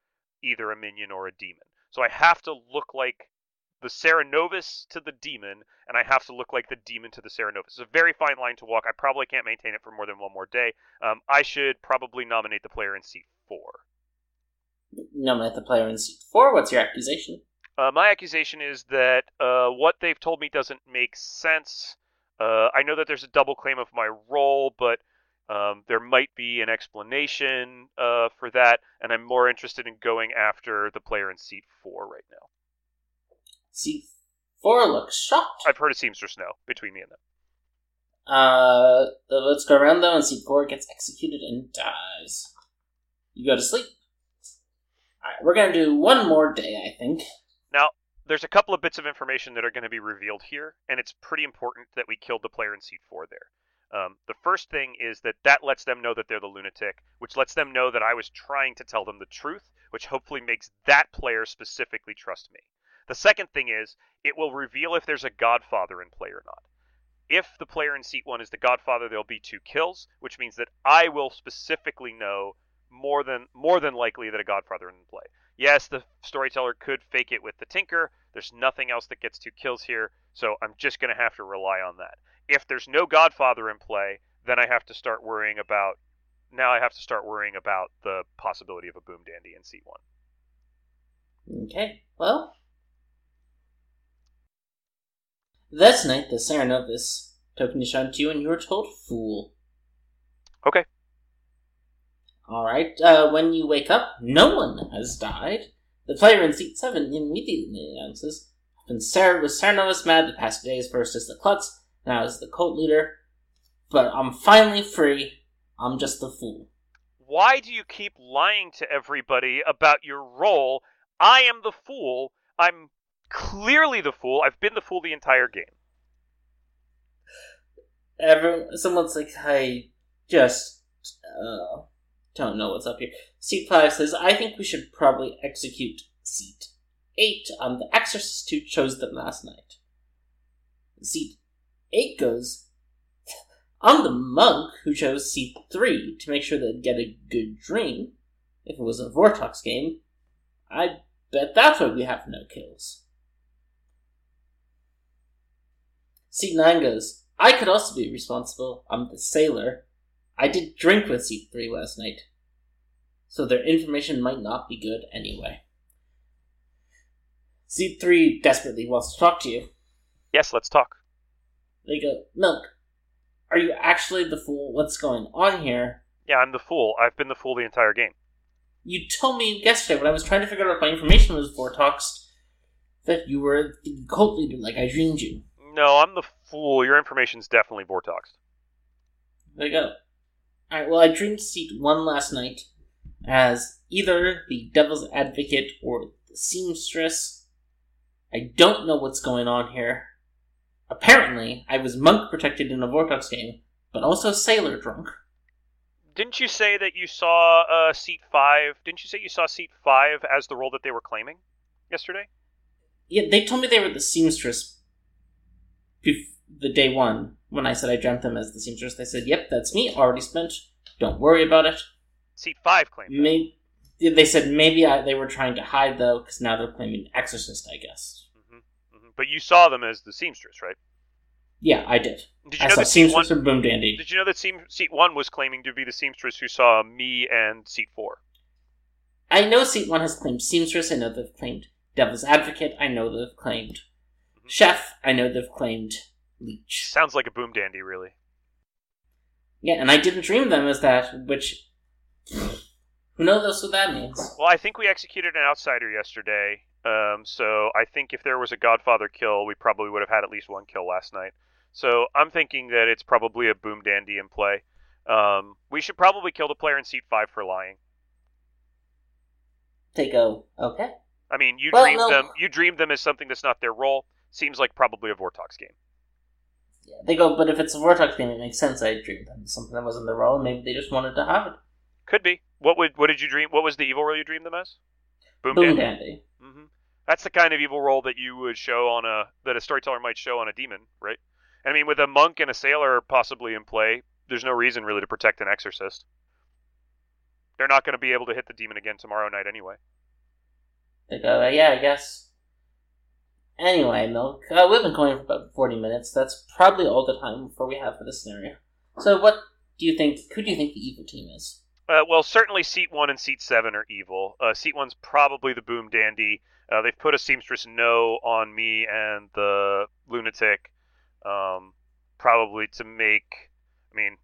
Speaker 1: either a minion or a demon. So I have to look like the Cerenovus to the demon, and I have to look like the demon to the Cerenovus. It's a very fine line to walk. I probably can't maintain it for more than one more day. Um, I should probably nominate the player in seat four.
Speaker 2: Nominate the player in seat four. What's your accusation?
Speaker 1: Uh, my accusation is that uh, what they've told me doesn't make sense. Uh, I know that there's a double claim of my role, but Um, there might be an explanation uh, for that, and I'm more interested in going after the player in seat four right now.
Speaker 2: Seat four looks shocked.
Speaker 1: I've heard a seamstress no between me and them.
Speaker 2: Uh, let's go around though, and seat four gets executed and dies. You go to sleep. Alright, we're gonna do one more day, I think.
Speaker 1: Now, there's a couple of bits of information that are going to be revealed here, and it's pretty important that we killed the player in seat four there. Um, the first thing is that that lets them know that they're the lunatic, which lets them know that I was trying to tell them the truth, which hopefully makes that player specifically trust me. The second thing is it will reveal if there's a godfather in play or not. If the player in seat one is the godfather, there'll be two kills, which means that I will specifically know more than more than likely that a godfather in play. Yes, the storyteller could fake it with the tinker. There's nothing else that gets two kills here, so I'm just going to have to rely on that. If there's no godfather in play, then I have to start worrying about now I have to start worrying about the possibility of a boom dandy in seat one.
Speaker 2: Okay, well. This night, the Cerenovus took is shown to you, and you were told fool.
Speaker 1: Okay.
Speaker 2: Alright, uh, when you wake up, no one has died. The player in seat 7 immediately announces, I've been Sarah was Cerenovus mad the past days, first as the Klutz, now as the cult leader. But I'm finally free. I'm just the fool.
Speaker 1: Why do you keep lying to everybody about your role? I am the fool. I'm clearly the fool. I've been the fool the entire game.
Speaker 2: Everyone, someone's like, I just uh, don't know what's up here. Seat 5 says, I think we should probably execute seat 8. Um, the Exorcist who chose them last night. Seat 8 goes, I'm the monk who chose seat 3 to make sure they'd get a good dream. If it was a Vortox game, I bet that's why we have no kills. Seat 9 goes, I could also be responsible. I'm the sailor. I did drink with seat 3 last night. So their information might not be good anyway. Seat 3 desperately wants to talk to you.
Speaker 1: Yes, let's talk.
Speaker 2: They go, Milk, are you actually the fool? What's going on here?
Speaker 1: Yeah, I'm the fool. I've been the fool the entire game.
Speaker 2: You told me yesterday when I was trying to figure out if my information was Vortox, that you were the cult leader like I dreamed you.
Speaker 1: No, I'm the fool. Your information's definitely Vortoxed.
Speaker 2: There you go. Alright, well, I dreamed seat one last night as either the Devil's Advocate or the Seamstress. I don't know what's going on here. Apparently, I was monk protected in a Vortox game, but also sailor drunk.
Speaker 1: Didn't you say that you saw uh, seat five? Didn't you say you saw seat five as the role that they were claiming yesterday?
Speaker 2: Yeah, they told me they were the Seamstress bef- the day one when I said I dreamt them as the Seamstress. They said, "Yep, that's me. Already spent. Don't worry about it."
Speaker 1: Seat five.
Speaker 2: Maybe they said maybe I, they were trying to hide though, because now they're claiming Exorcist. I guess.
Speaker 1: Mhm, mhm. But you saw them as the seamstress, right?
Speaker 2: Yeah, I did.
Speaker 1: Did you
Speaker 2: I
Speaker 1: know
Speaker 2: saw
Speaker 1: that one?
Speaker 2: Seamstress or Boom Dandy.
Speaker 1: Did you know that seam, seat one was claiming to be the seamstress who saw me and seat four?
Speaker 2: I know Seat One has claimed Seamstress. I know they've claimed Devil's Advocate. I know they've claimed. Chef. I know they've claimed Leech.
Speaker 1: Sounds like a boom dandy, really.
Speaker 2: Yeah, and I didn't dream them as that, which who knows what that means.
Speaker 1: Well, I think we executed an outsider yesterday. Um, so I think if there was a Godfather kill, we probably would have had at least one kill last night. So I'm thinking that it's probably a boom dandy in play. Um, we should probably kill the player in seat five for lying.
Speaker 2: They go, okay.
Speaker 1: I mean, you
Speaker 2: Well,
Speaker 1: dreamed
Speaker 2: no.
Speaker 1: them. You dreamed them as something that's not their role. Seems like probably a Vortox game.
Speaker 2: Yeah, they go, but if it's a Vortox game, it makes sense I dreamed them. Something that wasn't their role, maybe they just wanted to have it.
Speaker 1: Could be. What would? What did you dream? What was the evil role you dreamed them as? Boom,
Speaker 2: Boom
Speaker 1: dandy.
Speaker 2: Dandy.
Speaker 1: hmm That's the kind of evil role that you would show on a that a storyteller might show on a demon, right? I mean, with a monk and a sailor possibly in play, there's no reason really to protect an exorcist. They're not going to be able to hit the demon again tomorrow night anyway.
Speaker 2: They go, yeah, I guess. Anyway, Milk, uh, we've been going for about 40 minutes. That's probably all the time before we have for this scenario. So what do you think, who do you think the evil team is?
Speaker 1: Uh, well, certainly seat one and seat seven are evil. Uh, seat one's probably the boom dandy. Uh, they've put a seamstress no on me and the lunatic, um, probably to make. I mean,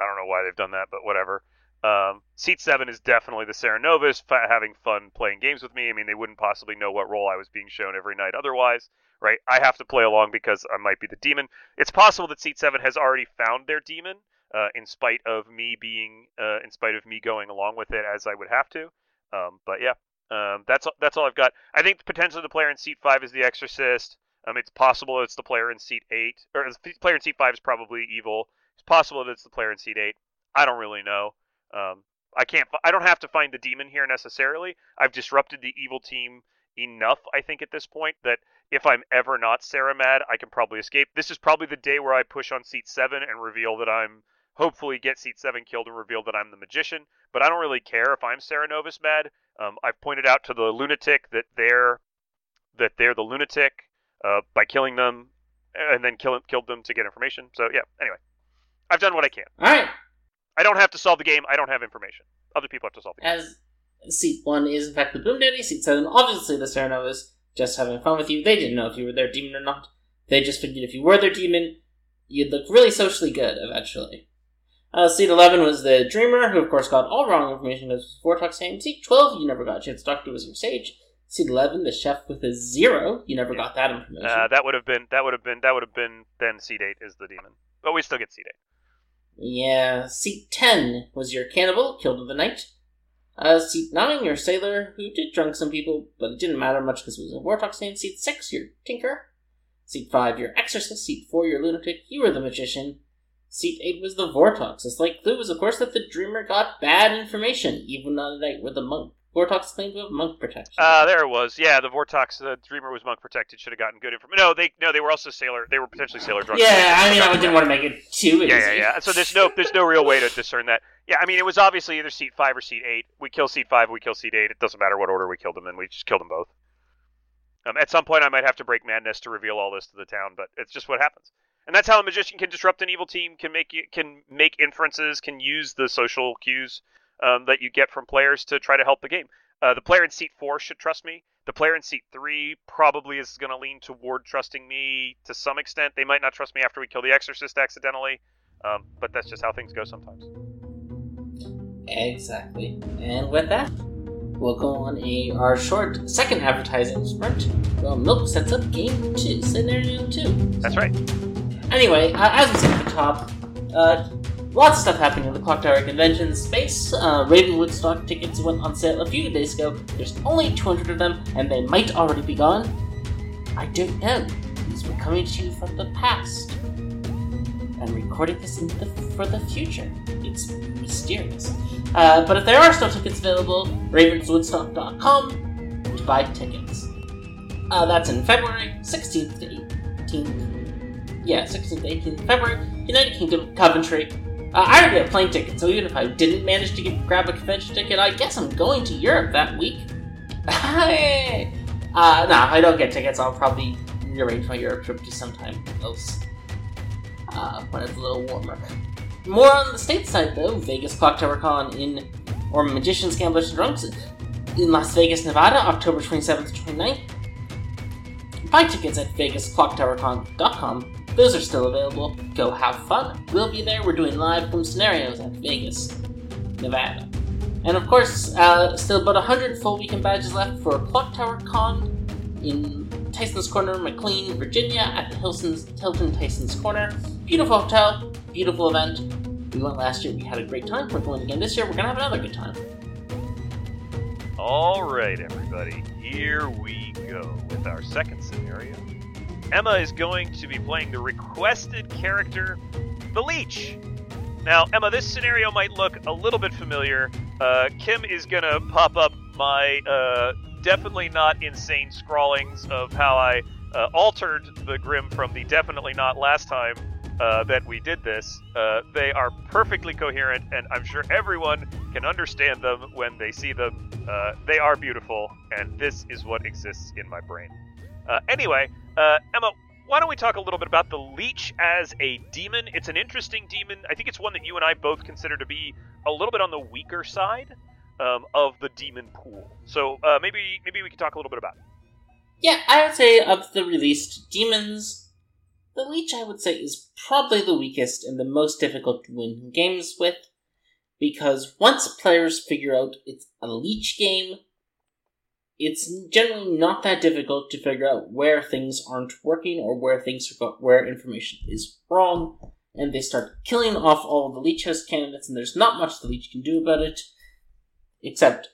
Speaker 1: I don't know why they've done that, but whatever. Um, seat seven is definitely the Cerenovus fa- having fun playing games with me. I mean, they wouldn't possibly know what role I was being shown every night otherwise, right? I have to play along because I might be the demon. It's possible that seat seven has already found their demon, uh, in spite of me being, uh, in spite of me going along with it as I would have to. Um, but yeah, um, that's that's all I've got. I think potentially the player in seat five is the Exorcist. Um, it's possible it's the player in seat eight, or the player in seat five is probably evil. It's possible that it's the player in seat eight. I don't really know. Um, I can't. I don't have to find the demon here necessarily. I've disrupted the evil team enough, I think, at this point that if I'm ever not Sarah mad, I can probably escape. This is probably the day where I push on seat seven and reveal that I'm hopefully get seat seven killed and reveal that I'm the magician. But I don't really care if I'm Cerenovus mad. Um, I've pointed out to the lunatic that they're that they're the lunatic uh, by killing them and then kill, killed them to get information. So yeah. Anyway, I've done what I can.
Speaker 2: All right.
Speaker 1: I don't have to solve the game. I don't have information. Other people have to solve the game.
Speaker 2: As seat one is in fact the Boom Dandy, seat seven obviously the Cerenovus just having fun with you. They didn't know if you were their demon or not. They just figured if you were their demon, you'd look really socially good eventually. Uh, seat 11 was the Dreamer, who of course got all wrong information as Vortox saying. Seat 12, you never got a chance to talk to, was your Sage. Seat 11, the Chef with a zero, you never got that information.
Speaker 1: Uh, that would have been that would have been that would have been then seat eight is the demon, but we still get seat eight.
Speaker 2: Yeah, seat 10 was your Cannibal, killed in the night. Uh, seat 9, your Sailor, who did drunk some people, but it didn't matter much because it was a Vortox name. Seat 6, your Tinker. Seat 5, your Exorcist. Seat 4, your Lunatic. You were the Magician. Seat 8 was the Vortox. A slight clue was, of course, that the Dreamer got bad information, even on the night where the monk Vortox claimed to have monk protection.
Speaker 1: Uh, there it was. Yeah, the Vortox, the Dreamer was monk protected. Should have gotten good information. No, they no, they were also sailor. They were potentially sailor drunk.
Speaker 2: yeah, I mean, I didn't want to make it too easy.
Speaker 1: Yeah, yeah, yeah. So there's no there's no real way to discern that. Yeah, I mean, it was obviously either seat five or seat eight. We kill seat five, we kill seat eight. It doesn't matter what order we killed them in. We just killed them both. Um, at some point, I might have to break madness to reveal all this to the town, but it's just what happens. And that's how a magician can disrupt an evil team, can make you, can make inferences, can use the social cues um, that you get from players to try to help the game. Uh, the player in seat four should trust me. The player in seat three probably is going to lean toward trusting me to some extent. They might not trust me after we kill the exorcist accidentally, um, but that's just how things go sometimes.
Speaker 2: Exactly. And with that, we'll go on a our short second advertising sprint. Well, Milk sets up game two, scenario two.
Speaker 1: That's right.
Speaker 2: Anyway, uh, as we said at the top, uh, lots of stuff happening in the Clock Tower convention space. Uh, Ravenswoodstock tickets went on sale a few days ago. There's only 200 of them, and they might already be gone. I don't know, because we're coming to you from the past. I'm recording this the, for the future. It's mysterious. Uh, but if there are still tickets available, ravenswoodstock.com to buy tickets. Uh, that's in February 16th to 18th. Yeah, 16th to 18th February, United Kingdom, Coventry. Uh, I already have a plane ticket, so even if I didn't manage to get, grab a convention ticket, I guess I'm going to Europe that week. Hey! uh, if I don't get tickets, I'll probably rearrange my Europe trip to sometime else uh, when it's a little warmer. More on the stateside, though, Vegas Clock Tower Con in, or Magicians, Gamblers, and Drunks in Las Vegas, Nevada, October 27th to 29th. Buy tickets at vegasclocktowercon.com. Those are still available. Go have fun. We'll be there. We're doing live from scenarios at Vegas, Nevada. And of course, uh, still about 100 full weekend badges left for Clock Tower Con in Tysons Corner, McLean, Virginia, at the Hilton's, Hilton Tysons Corner. Beautiful hotel, beautiful event. We went last year, we had a great time. We're going again this year, we're gonna have another good time.
Speaker 1: All right, everybody, here we go with our second scenario. Emma is going to be playing the requested character, the Leech. Now, Emma, this scenario might look a little bit familiar. Uh, Kim is going to pop up my uh, definitely not insane scrawlings of how I uh, altered the Grim from the definitely not last time uh, that we did this. Uh, they are perfectly coherent, and I'm sure everyone can understand them when they see them. Uh, they are beautiful, and this is what exists in my brain. Uh, anyway, uh, Emma, why don't we talk a little bit about the Leech as a demon? It's an interesting demon. I think it's one that you and I both consider to be a little bit on the weaker side um, of the demon pool. So uh, maybe maybe we could talk a little bit about it.
Speaker 2: Yeah, I would say of the released demons, the Leech, I would say, is probably the weakest and the most difficult to win games with, because once players figure out it's a Leech game, it's generally not that difficult to figure out where things aren't working or where things are where information is wrong, and they start killing off all the Leech House candidates, and there's not much the Leech can do about it, except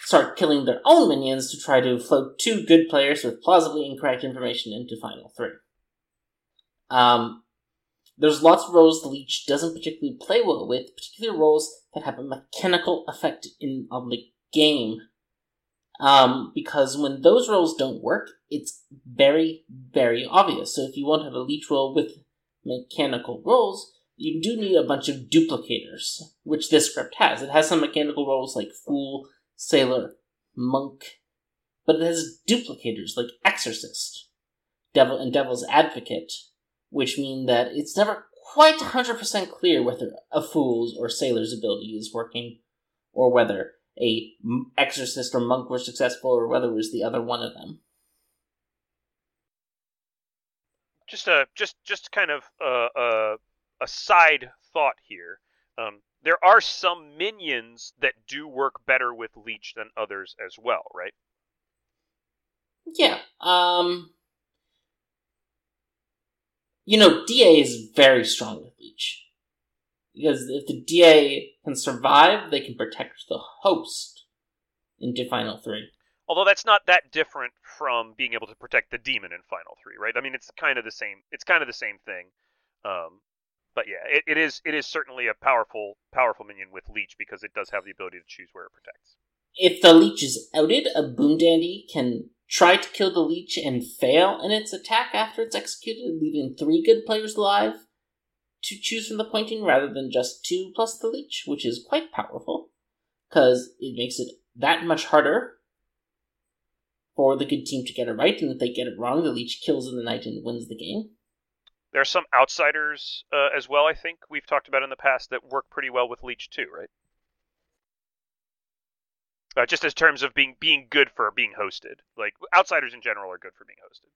Speaker 2: start killing their own minions to try to float two good players with plausibly incorrect information into Final Three. Um, there's lots of roles the Leech doesn't particularly play well with, particular roles that have a mechanical effect in on the game. Um, because when those roles don't work, it's very, very obvious. So if you want to have a Leech role with mechanical roles, you do need a bunch of duplicators, which this script has. It has some mechanical roles like Fool, Sailor, Monk, but it has duplicators like Exorcist, Devil, and Devil's Advocate, which mean that it's never quite 100% clear whether a fool's or sailor's ability is working, or whether a exorcist or monk were successful, or whether it was the other one of them.
Speaker 1: Just a just just kind of a a, a side thought here. Um, there are some minions that do work better with leech than others as well, right?
Speaker 2: Yeah. Um you know, DA is very strong with Leech. Because if the DA can survive, they can protect the host into Final 3.
Speaker 1: Although that's not that different from being able to protect the demon in Final 3, right? I mean, it's kind of the same. It's kind of the same thing. Um, but yeah, it, it is it is certainly a powerful powerful minion with Leech because it does have the ability to choose where it protects.
Speaker 2: If the Leech is outed, a Boom Dandy can try to kill the leech and fail in its attack after it's executed, leaving three good players alive to choose from the pointing rather than just two plus the leech, which is quite powerful because it makes it that much harder for the good team to get it right, and if they get it wrong, the leech kills in the night and wins the game.
Speaker 1: There are some outsiders uh, as well. I think we've talked about in the past that work pretty well with leech too, right? Uh, just as terms of being being good for being hosted. Like outsiders in general are good for being hosted.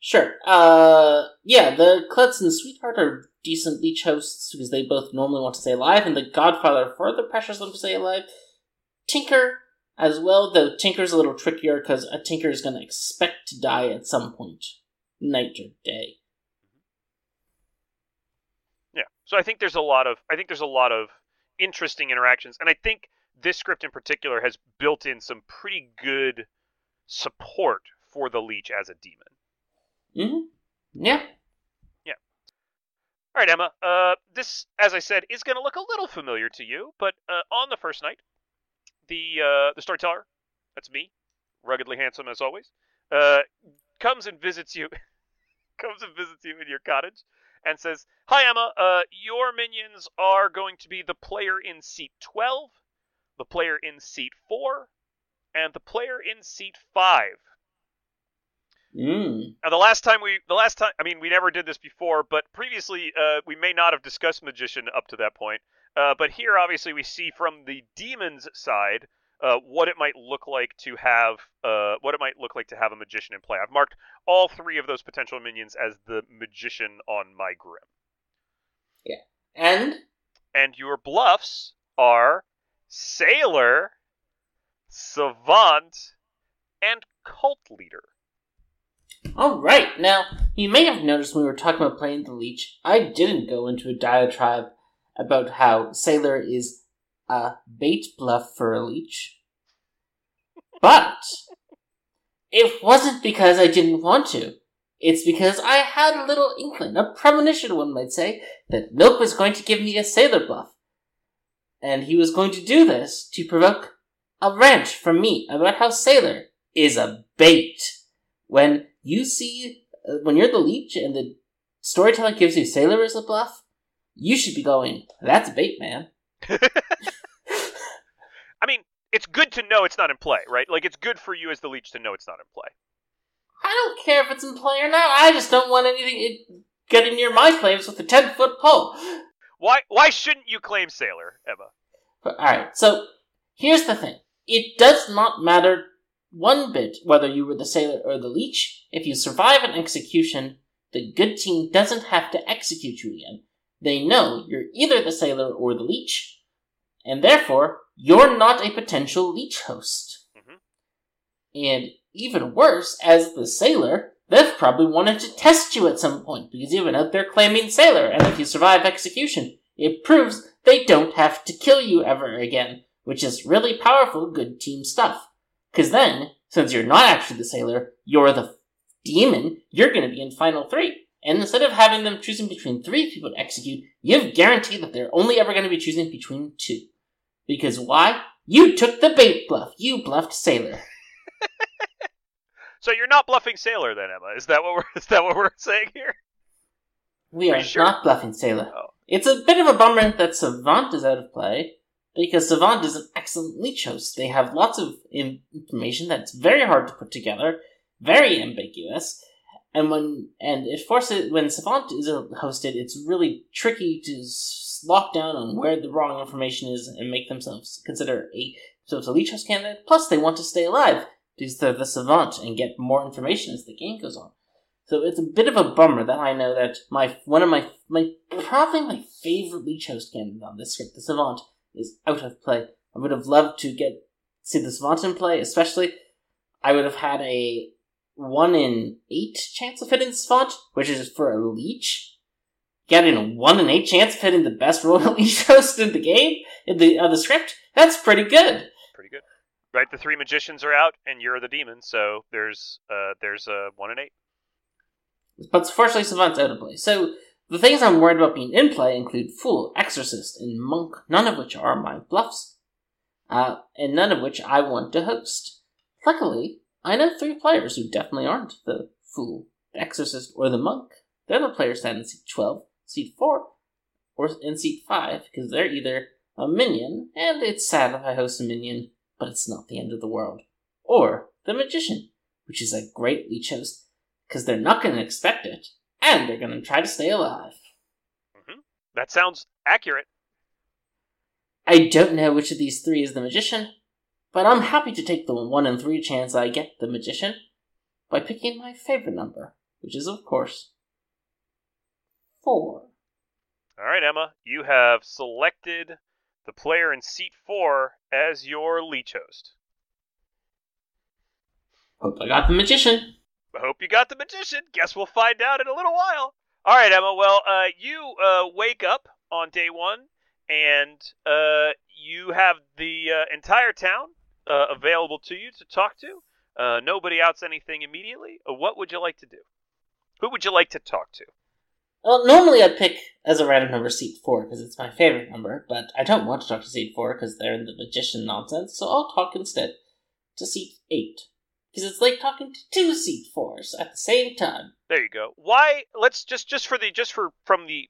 Speaker 2: Sure. Uh, yeah, the Klutz and Sweetheart are decent leech hosts because they both normally want to stay alive, and the Godfather further pressures them to stay alive. Tinker as well, though Tinker's a little trickier because a Tinker is going to expect to die at some point, night or day.
Speaker 1: Yeah, so I think there's a lot of I think there's a lot of interesting interactions, and I think this script in particular has built in some pretty good support for the leech as a demon.
Speaker 2: Mm-hmm. Yeah.
Speaker 1: Yeah. All right, Emma. Uh, this, as I said, is going to look a little familiar to you, but uh, on the first night, the uh, the storyteller, that's me, ruggedly handsome as always, uh, comes and visits you, comes and visits you in your cottage, and says, "Hi, Emma. Uh, your minions are going to be the player in seat 12, the player in seat four, and the player in seat five.
Speaker 2: Mm.
Speaker 1: Now, the last time we, the last time, I mean, we never did this before, but previously uh, we may not have discussed magician up to that point. Uh, but here, obviously, we see from the demon's side uh, what it might look like to have, uh, what it might look like to have a magician in play. I've marked all three of those potential minions as the magician on my grim.
Speaker 2: Yeah, and
Speaker 1: and your bluffs are sailor, savant, and cult leader.
Speaker 2: All right. Now, you may have noticed when we were talking about playing the leech, I didn't go into a diatribe about how sailor is a bait bluff for a leech. But it wasn't because I didn't want to. It's because I had a little inkling, a premonition, one might say, that Milk was going to give me a sailor bluff and he was going to do this to provoke a rant from me about how Sailor is a bait. When you see, uh, when you're the leech and the storyteller gives you Sailor as a bluff, you should be going, that's bait, man.
Speaker 1: I mean, it's good to know it's not in play, right? Like, it's good for you as the leech to know it's not in play.
Speaker 2: I don't care if it's in play or not. I just don't want anything getting near my claims with a 10 foot pole.
Speaker 1: Why why shouldn't you claim Sailor, Emma?
Speaker 2: Alright, so here's the thing. It does not matter one bit whether you were the sailor or the leech. If you survive an execution, the good team doesn't have to execute you again. They know you're either the sailor or the leech, and therefore you're not a potential leech host.
Speaker 1: Mhm.
Speaker 2: And even worse, as the sailor, they've probably wanted to test you at some point because you've been out there claiming sailor, and if you survive execution, it proves they don't have to kill you ever again, which is really powerful, good team stuff. Because then, since you're not actually the sailor, you're the demon, you're going to be in final three. And instead of having them choosing between three people to execute, you've guaranteed that they're only ever going to be choosing between two. Because why? You took the bait bluff. You bluffed sailor.
Speaker 1: So you're not bluffing Sailor then, Emma? Is that what we're is that what we're saying here?
Speaker 2: We
Speaker 1: Are
Speaker 2: are
Speaker 1: sure?
Speaker 2: not bluffing sailor.
Speaker 1: Oh.
Speaker 2: It's a bit of a bummer that Savant is out of play, because Savant is an excellent leech host. They have lots of information that's very hard to put together, very ambiguous, and when and it forces when Savant is hosted, it's really tricky to lock down on where the wrong information is and make themselves consider a so themselves a leech host candidate. Plus, they want to stay alive because they're the Savant and get more information as the game goes on. So it's a bit of a bummer that I know that my one of my my probably my favorite leech host candidate on this script, the Savant, is out of play. I would have loved to get see the Savant in play, especially I would have had a one in eight chance of hitting Savant, which is for a leech. Getting a one in eight chance of hitting the best royal leech host in the game in the uh, the script, that's pretty good.
Speaker 1: Pretty good. Right, the three magicians are out, and you're the demon, so there's uh there's a one in eight.
Speaker 2: But fortunately, Savant's out of play. So the things I'm worried about being in play include Fool, Exorcist, and Monk, none of which are my bluffs, uh, and none of which I want to host. Luckily, I know three players who definitely aren't the Fool, the Exorcist, or the Monk. They're the players in seat 12, seat 4, or in seat 5, because they're either a minion, and it's sad if I host a minion, but it's not the end of the world, or the Magician, which is a great leech host because they're not going to expect it, and they're going to try to stay alive. Mm-hmm.
Speaker 1: That sounds accurate.
Speaker 2: I don't know which of these three is the magician, but I'm happy to take the one in three chance I get the magician by picking my favorite number, which is, of course, four.
Speaker 1: All right, Emma, you have selected the player in seat four as your leech host.
Speaker 2: Hope I got the magician.
Speaker 1: I hope you got the magician. Guess we'll find out in a little while. All right, Emma. Well, uh, you uh, wake up on day one, and uh, you have the uh, entire town uh, available to you to talk to. Uh, nobody outs anything immediately. What would you like to do? Who would you like to talk to?
Speaker 2: Well, normally I'd pick as a random number seat four because it's my favorite number, but I don't want to talk to seat four because they're in the magician nonsense, so I'll talk instead to seat eight. Because it's like talking to two seat fours at the same time.
Speaker 1: There you go. Why? Let's just just for the just for from the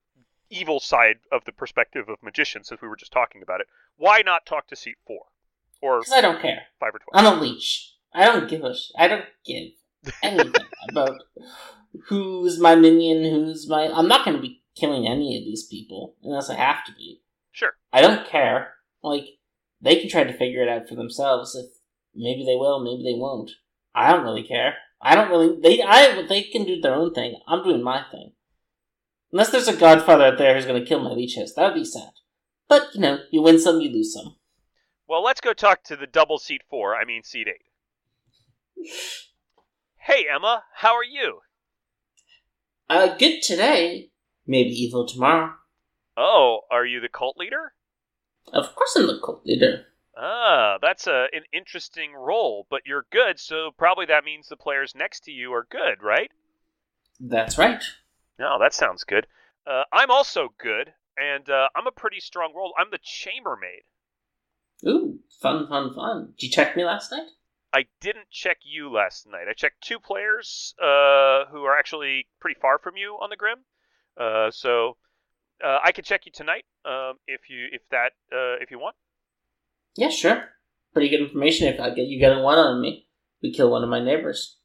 Speaker 1: evil side of the perspective of magicians, since we were just talking about it. Why not talk to seat four or
Speaker 2: Because I don't care.
Speaker 1: five or twelve?
Speaker 2: I'm a leech. I don't give a sh- I don't give anything about who's my minion, who's my. I'm not going to be killing any of these people unless I have to be.
Speaker 1: Sure.
Speaker 2: I don't care. Like they can try to figure it out for themselves. If maybe they will, maybe they won't. I don't really care. I don't really. They I they can do their own thing. I'm doing my thing. Unless there's a godfather out there who's going to kill my leech host, that would be sad. But you know, you win some, you lose some.
Speaker 1: Well, let's go talk to the double seat four. I mean, seat eight. Hey, Emma, how are you?
Speaker 2: Uh, good today, maybe evil tomorrow.
Speaker 1: Oh, are you the cult leader?
Speaker 2: Of course, I'm the cult leader.
Speaker 1: Ah, that's a, an interesting role, but you're good, so probably that means the players next to you are good, right?
Speaker 2: That's right.
Speaker 1: No, that sounds good. Uh, I'm also good, and uh, I'm a pretty strong role. I'm the chambermaid.
Speaker 2: Ooh, fun, fun, fun. Did you check me last night?
Speaker 1: I didn't check you last night. I checked two players uh, who are actually pretty far from you on the Grim. Uh, so uh, I could check you tonight um, if you if that uh, if you want.
Speaker 2: Yeah, sure. Pretty good information. If I get you getting one on me, we kill one of my neighbors.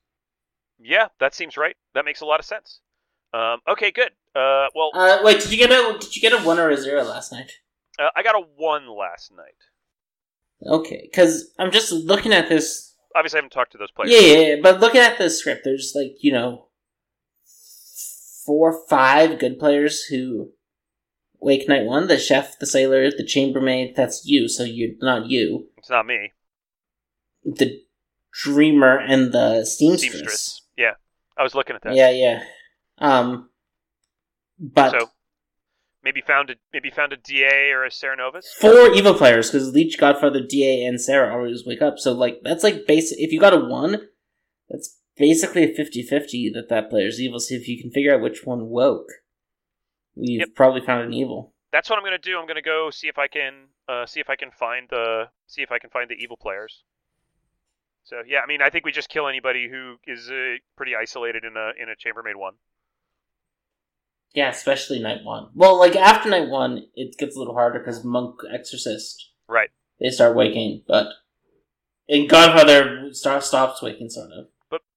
Speaker 1: Yeah, that seems right. That makes a lot of sense. Um, okay, good. Uh, well,
Speaker 2: Uh, wait, did you get a did you get a one or a zero last night?
Speaker 1: uh, I got a one last night.
Speaker 2: Okay, because I'm just looking at this.
Speaker 1: Obviously, I haven't talked to those players.
Speaker 2: Yeah, yeah, yeah, but looking at the script, there's like you know four, five good players who Wake Night One: the chef, the sailor, the chambermaid. That's you, so you're not you.
Speaker 1: It's not me.
Speaker 2: The dreamer and the seamstress.
Speaker 1: Seamstress. Yeah, I was looking at that.
Speaker 2: Yeah, yeah. Um, but
Speaker 1: So maybe found a maybe found a DA or a Cerenovus.
Speaker 2: four evil players because Leech, Godfather, Da, and Sarah always wake up. So like that's like basic. If you got a one, that's basically a 50-50 that that player's evil. So if you can figure out which one woke, you've
Speaker 1: Yep.
Speaker 2: probably found an evil.
Speaker 1: That's what I'm gonna do. I'm gonna go see if I can uh, see if I can find the see if I can find the evil players. So yeah, I mean, I think we just kill anybody who is uh, pretty isolated in a in a chambermaid one.
Speaker 2: Yeah, especially night one. Well, like after night one, it gets a little harder because monk, exorcist,
Speaker 1: Right.
Speaker 2: they start waking. But in Godfather, start stops waking, sort of.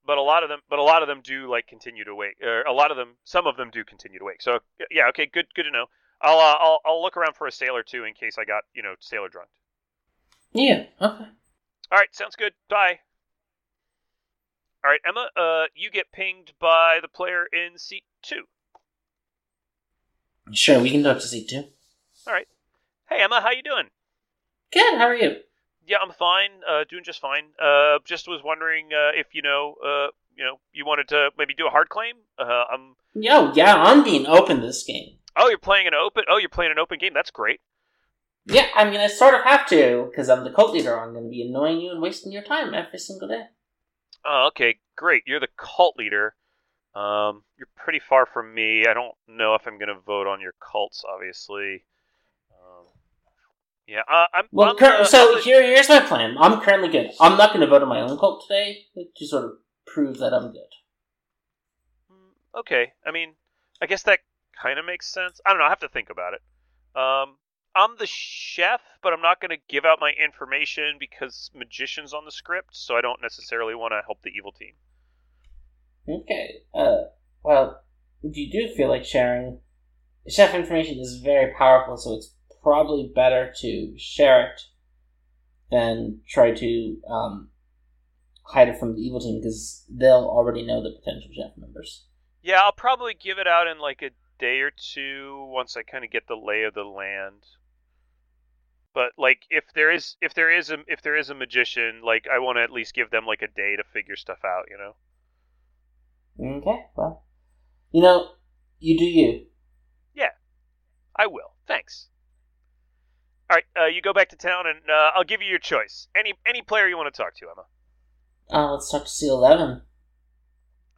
Speaker 1: But a lot of them but a lot of them do like continue to wake. Or a lot of them some of them do continue to wake. So yeah, okay, good good to know. I'll uh, I'll I'll look around for a sailor too in case I got you know sailor drunk.
Speaker 2: Yeah. Okay.
Speaker 1: All right, sounds good. Bye. All right, Emma. Uh, you get pinged by the player in seat two.
Speaker 2: Sure, we can talk to seat two.
Speaker 1: all right Hey Emma, how you doing?
Speaker 2: Good. How are you?
Speaker 1: Yeah, I'm fine. Uh, doing just fine. Uh, just was wondering uh, if you know, uh, you know, you wanted to maybe do a hard claim. Uh, I'm.
Speaker 2: Yo, yeah, I'm being open this game.
Speaker 1: Oh, you're playing an open. Oh, you're playing an open game. That's great.
Speaker 2: Yeah, I mean, I sort of have to because I'm the cult leader. I'm going to be annoying you and wasting your time every single day.
Speaker 1: Oh, okay, great. You're the cult leader. Um, you're pretty far from me. I don't know if I'm gonna vote on your cults, obviously. Yeah, uh, I'm.
Speaker 2: Well, cur-
Speaker 1: the-
Speaker 2: so
Speaker 1: the-
Speaker 2: here, here's my plan. I'm currently good. I'm not going to vote on my own cult today to sort of prove that I'm good.
Speaker 1: Mm, Okay, I mean, I guess that kind of makes sense. I don't know. I have to think about it. Um, I'm the chef, but I'm not going to give out my information because magician's on the script, so I don't necessarily want to help the evil team.
Speaker 2: Okay. Uh, well, if you do feel like sharing, chef information is very powerful, so it's probably better to share it than try to um, hide it from the evil team because they'll already know the potential chef members.
Speaker 1: Yeah, I'll probably give it out in like a day or two once I kind of get the lay of the land. But like, if there is if there is a if there is a magician, like I want to at least give them like a day to figure stuff out, you know.
Speaker 2: Okay. Well, you know, you do you.
Speaker 1: Yeah, I will. Thanks. All right, uh, you go back to town, and uh, I'll give you your choice. Any any player you want to talk to, Emma.
Speaker 2: Uh, let's talk to C eleven.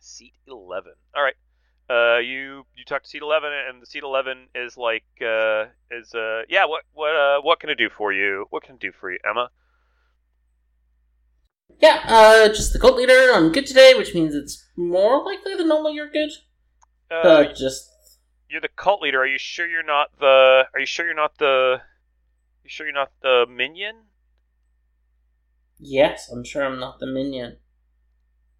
Speaker 1: Seat eleven. All right. Uh, you you talk to seat eleven, and the seat eleven is like uh is uh yeah what what uh what can I do for you? What can I do for you, Emma?
Speaker 2: Yeah, uh, just the cult leader. I'm good today, which means it's more likely than normal you're good.
Speaker 1: Uh,
Speaker 2: Uh, just
Speaker 1: you're the cult leader. Are you sure you're not the? Are you sure you're not the? You sure you're not the minion?
Speaker 2: yes, I'm sure I'm not the minion.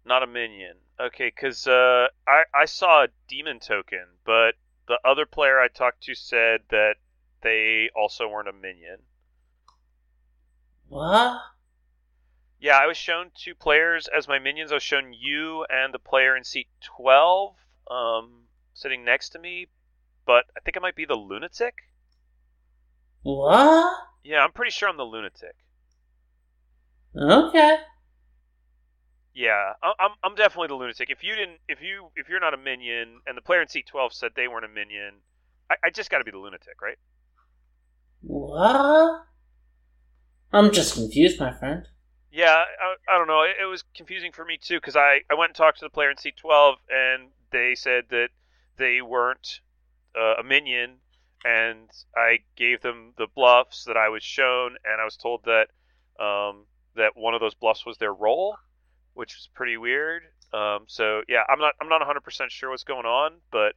Speaker 1: Not a minion. Okay, because uh, I I saw a demon token, but the other player I talked to said that they also weren't a minion.
Speaker 2: What?
Speaker 1: Yeah, I was shown two players as my minions. I was shown you and the player in seat twelve, um, sitting next to me. But I think I might be the lunatic.
Speaker 2: What?
Speaker 1: Yeah, I'm pretty sure I'm the lunatic.
Speaker 2: Okay.
Speaker 1: Yeah, I'm I'm definitely the lunatic. If you didn't, if you if you're not a minion, and the player in seat twelve said they weren't a minion, I, I just got to be the lunatic, right?
Speaker 2: What? I'm just confused, my friend.
Speaker 1: Yeah, I, I don't know. It, it was confusing for me too because I I went and talked to the player in seat twelve, and they said that they weren't uh, a minion, and I gave them the bluffs that I was shown, and I was told that um, that one of those bluffs was their role, which was pretty weird. Um, so yeah, I'm not I'm not 100 percent sure what's going on, but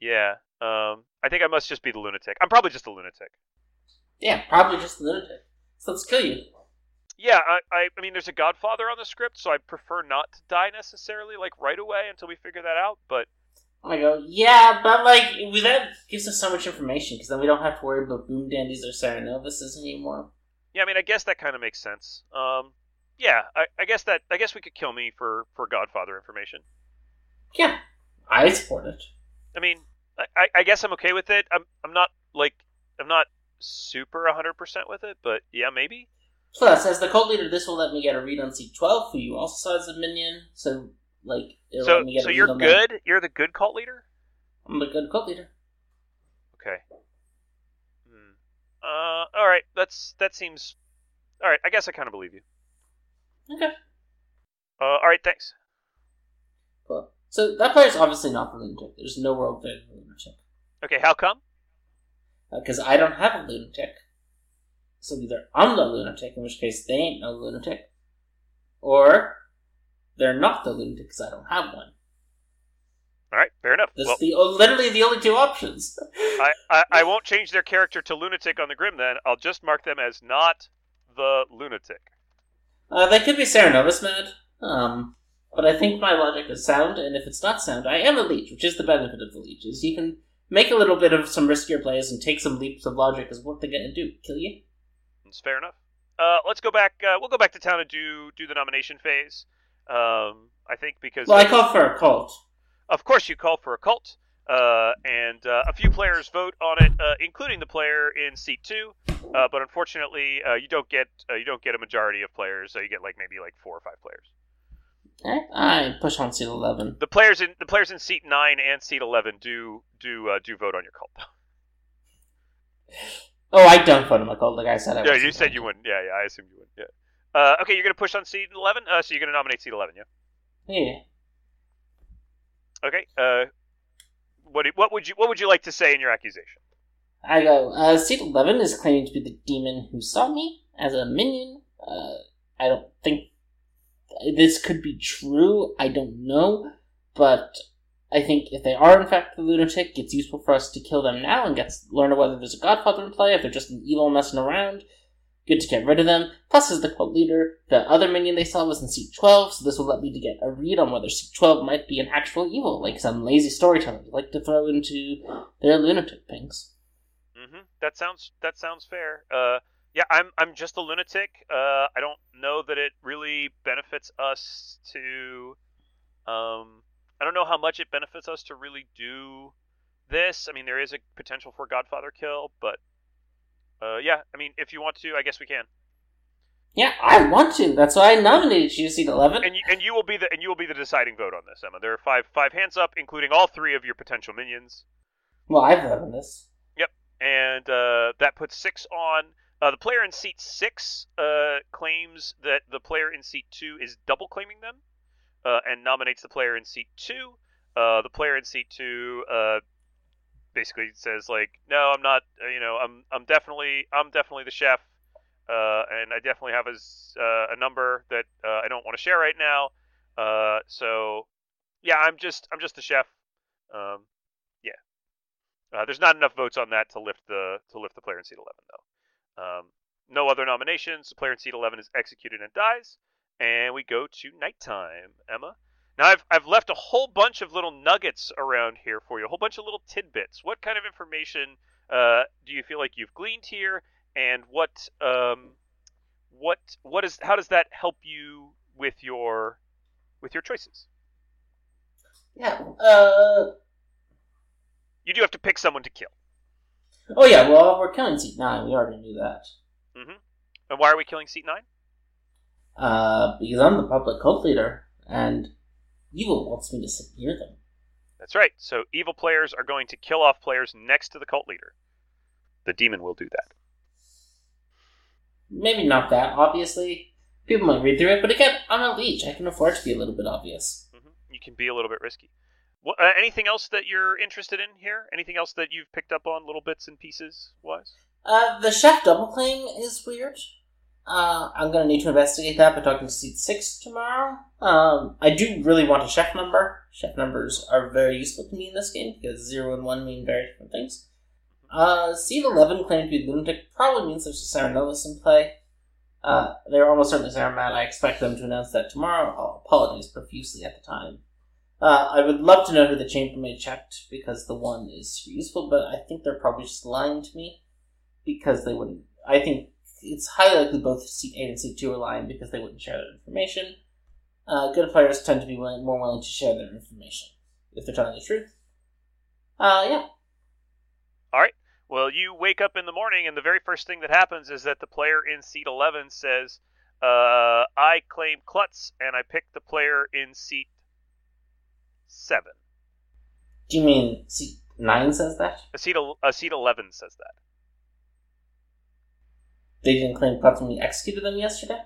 Speaker 1: yeah, um, I think I must just be the lunatic. I'm probably just a lunatic.
Speaker 2: Yeah, probably just a lunatic. So let's kill you.
Speaker 1: Yeah, I, I, I mean, there's a Godfather on the script, so I prefer not to die necessarily, like right away until we figure that out. But
Speaker 2: I go, yeah, but like, that gives us so much information because then we don't have to worry about boom dandies or Cerenovises anymore.
Speaker 1: yeah, I mean, I guess that kind of makes sense. Um, yeah, I, I guess that I guess we could kill me for for Godfather information.
Speaker 2: Yeah, I support it.
Speaker 1: I mean, I, I- guess I'm okay with it. I'm I'm not like I'm not super 100% with it, but yeah, maybe.
Speaker 2: Plus, as the cult leader, this will let me get a read on seat 12, who you also saw as a minion. So, like, it'll
Speaker 1: So
Speaker 2: get
Speaker 1: so you're
Speaker 2: on that.
Speaker 1: good. You're the good cult leader.
Speaker 2: I'm the good cult leader.
Speaker 1: Okay. Hmm. Uh, all right. That's that seems. All right. I guess I kind of believe you.
Speaker 2: Okay.
Speaker 1: Uh, all right. Thanks.
Speaker 2: Cool. So, that player's obviously not the lunatic. There's no world there for the lunatic.
Speaker 1: Okay. How come?
Speaker 2: Because I don't have a lunatic. So either I'm the lunatic, in which case they ain't no lunatic, or they're not the lunatic because I don't have one.
Speaker 1: All right. Fair enough.
Speaker 2: That's
Speaker 1: Well,
Speaker 2: the literally the only two options.
Speaker 1: I, I I won't change their character to lunatic on the grim. Then I'll just mark them as not the lunatic.
Speaker 2: Uh, they could be Cerenovus mad, um, but I think my logic is sound, and if it's not sound, I am a leech, which is the benefit of the leech, is you can make a little bit of some riskier plays and take some leaps of logic, Is what they're gonna do? Kill you?
Speaker 1: It's fair enough. Uh, let's go back. Uh, we'll go back to town and do do the nomination phase. Um, I think because
Speaker 2: Well, I call for a cult.
Speaker 1: of course you call for a cult, uh, and uh, a few players vote on it, uh, including the player in seat two. Uh, but unfortunately, uh, you don't get uh, you don't get a majority of players. So you get like maybe like four or five players.
Speaker 2: Okay, I push on seat eleven.
Speaker 1: The players in the players in seat nine and seat eleven do do uh, do vote on your cult.
Speaker 2: Oh, I don't vote on my cult. Like I said, I
Speaker 1: yeah, you said you wouldn't. Yeah, yeah, I assumed you wouldn't. Yeah. Uh, okay, you're gonna push on seat eleven. Uh, so you're gonna nominate seat eleven. Yeah.
Speaker 2: Yeah.
Speaker 1: Okay. Uh, what what would you what would you like to say in your accusation?
Speaker 2: I go, uh, seat 11 is claiming to be the demon who saw me as a minion. Uh, I don't think this could be true. I don't know. But I think if they are in fact the lunatic, it's useful for us to kill them now and get learn whether there's a godfather in play, if they're just an evil messing around. Good to get rid of them. Plus, as the cult leader, the other minion they saw was in seat 12, so this will let me to get a read on whether seat 12 might be an actual evil, like some lazy storyteller like to throw into their lunatic things.
Speaker 1: Mm-hmm. That sounds that sounds fair. Uh, yeah, I'm I'm just a lunatic. Uh, I don't know that it really benefits us to. Um, I don't know how much it benefits us to really do this. I mean, there is a potential for Godfather kill, but uh, yeah, I mean, if you want to, I guess we can.
Speaker 2: Yeah, I want to. That's why I nominated you, to seat 11.
Speaker 1: And you, and you will be the and you will be the deciding vote on this, Emma. There are five five hands up, including all three of your potential minions.
Speaker 2: Well, I've voted on this.
Speaker 1: Yep, and uh, that puts six on. Uh, the player in seat six uh, claims that the player in seat two is double claiming them, uh, and nominates the player in seat two. Uh, the player in seat two uh, basically it says like, "No, I'm not. uh, You know, I'm I'm definitely I'm definitely the chef, uh, and I definitely have a, uh, a number that uh, I don't want to share right now. Uh, so, yeah, I'm just I'm just the chef. Um, uh, there's not enough votes on that to lift the to lift the player in seat 11 though. Um, no other nominations. The player in seat 11 is executed and dies, and we go to nighttime. Emma. Now I've I've left a whole bunch of little nuggets around here for you, a whole bunch of little tidbits. What kind of information uh, do you feel like you've gleaned here, and what um, what what is how does that help you with your with your choices?
Speaker 2: Yeah, uh.
Speaker 1: You do have to pick someone to kill.
Speaker 2: Oh, yeah, well, we're killing seat 9. We already knew that.
Speaker 1: hmm And why are we killing seat nine?
Speaker 2: Uh, because I'm the public cult leader, and evil wants me to near them.
Speaker 1: That's right. So evil players are going to kill off players next to the cult leader. The demon will do that.
Speaker 2: Maybe not that, obviously. People might read through it, but again, I'm a leech. I can afford to be a little bit obvious.
Speaker 1: hmm You can be a little bit risky. What, uh, anything else that you're interested in here? Anything else that you've picked up on, little bits and pieces wise?
Speaker 2: Uh, the chef double claim is weird. Uh, I'm gonna need to investigate that by talking to seat 6 tomorrow. Um, I do really want a chef number. Chef numbers are very useful to me in this game because 0 and 1 mean very different things. Uh, seat 11 claiming to be lunatic probably means there's a Cerenovus in play. Uh, they're almost certainly Saramad. I expect them to announce that tomorrow. I'll apologize profusely at the time. Uh, I would love to know who the chambermaid checked because the one is useful, but I think they're probably just lying to me because they wouldn't. I think it's highly likely both seat 8 and seat 2 are lying because they wouldn't share that information. Uh, good players tend to be willing, more willing to share their information. if they're telling the truth. Uh, yeah.
Speaker 1: All right. Well, you wake up in the morning, and the very first thing that happens is that the player in seat 11 says, uh, I claim Klutz, and I pick the player in seat 7.
Speaker 2: Do you mean seat nine says that?
Speaker 1: A seat, a seat 11 says that.
Speaker 2: They didn't claim we executed them yesterday?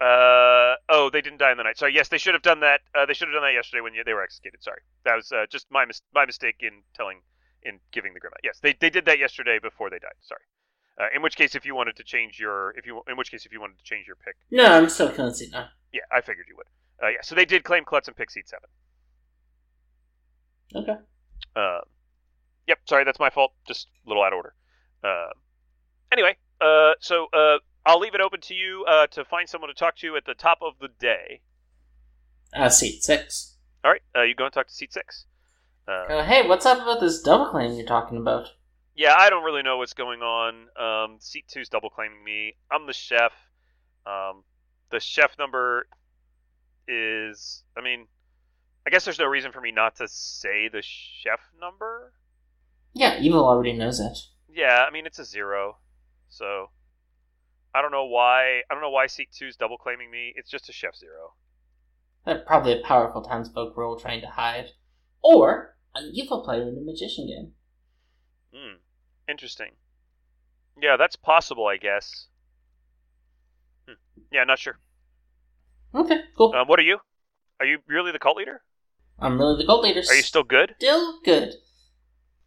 Speaker 1: Uh, oh, they didn't die in the night. Sorry. Yes, they should have done that. Uh, they should have done that yesterday when they were executed. Sorry, that was uh, just my mis- my mistake in telling in giving the Grimma. Yes, they they did that yesterday before they died. Sorry. Uh, in which case, if you wanted to change your if you in which case if you wanted to change your pick,
Speaker 2: No, I'm still killing seat nine.
Speaker 1: yeah, I figured you would. Uh, yeah, so they did claim Klutz and pick seat seven.
Speaker 2: Okay.
Speaker 1: Uh, yep, sorry, that's my fault. Just a little out of order. Uh, anyway, uh, so uh, I'll leave it open to you uh, to find someone to talk to at the top of the day.
Speaker 2: Uh, seat six.
Speaker 1: All right, uh, you go and talk to seat six. Uh,
Speaker 2: Uh, hey, what's up about this double claim you're talking about?
Speaker 1: yeah, I don't really know what's going on. Um, seat two's double claiming me. I'm the chef. Um, the chef number is, I mean, I guess there's no reason for me not to say the chef number.
Speaker 2: Yeah, Evil already knows it.
Speaker 1: Yeah, I mean it's a zero, so I don't know why. I don't know why seat two's double claiming me. It's just a chef zero.
Speaker 2: Uh, probably a powerful townsfolk role trying to hide. Or an evil player in the magician game.
Speaker 1: Hmm, interesting. Yeah, that's possible, I guess. Hmm. Yeah, not sure.
Speaker 2: Okay, cool.
Speaker 1: Um, what are you? Are you really the cult leader?
Speaker 2: I'm really the cult leader.
Speaker 1: Are you still good?
Speaker 2: Still good.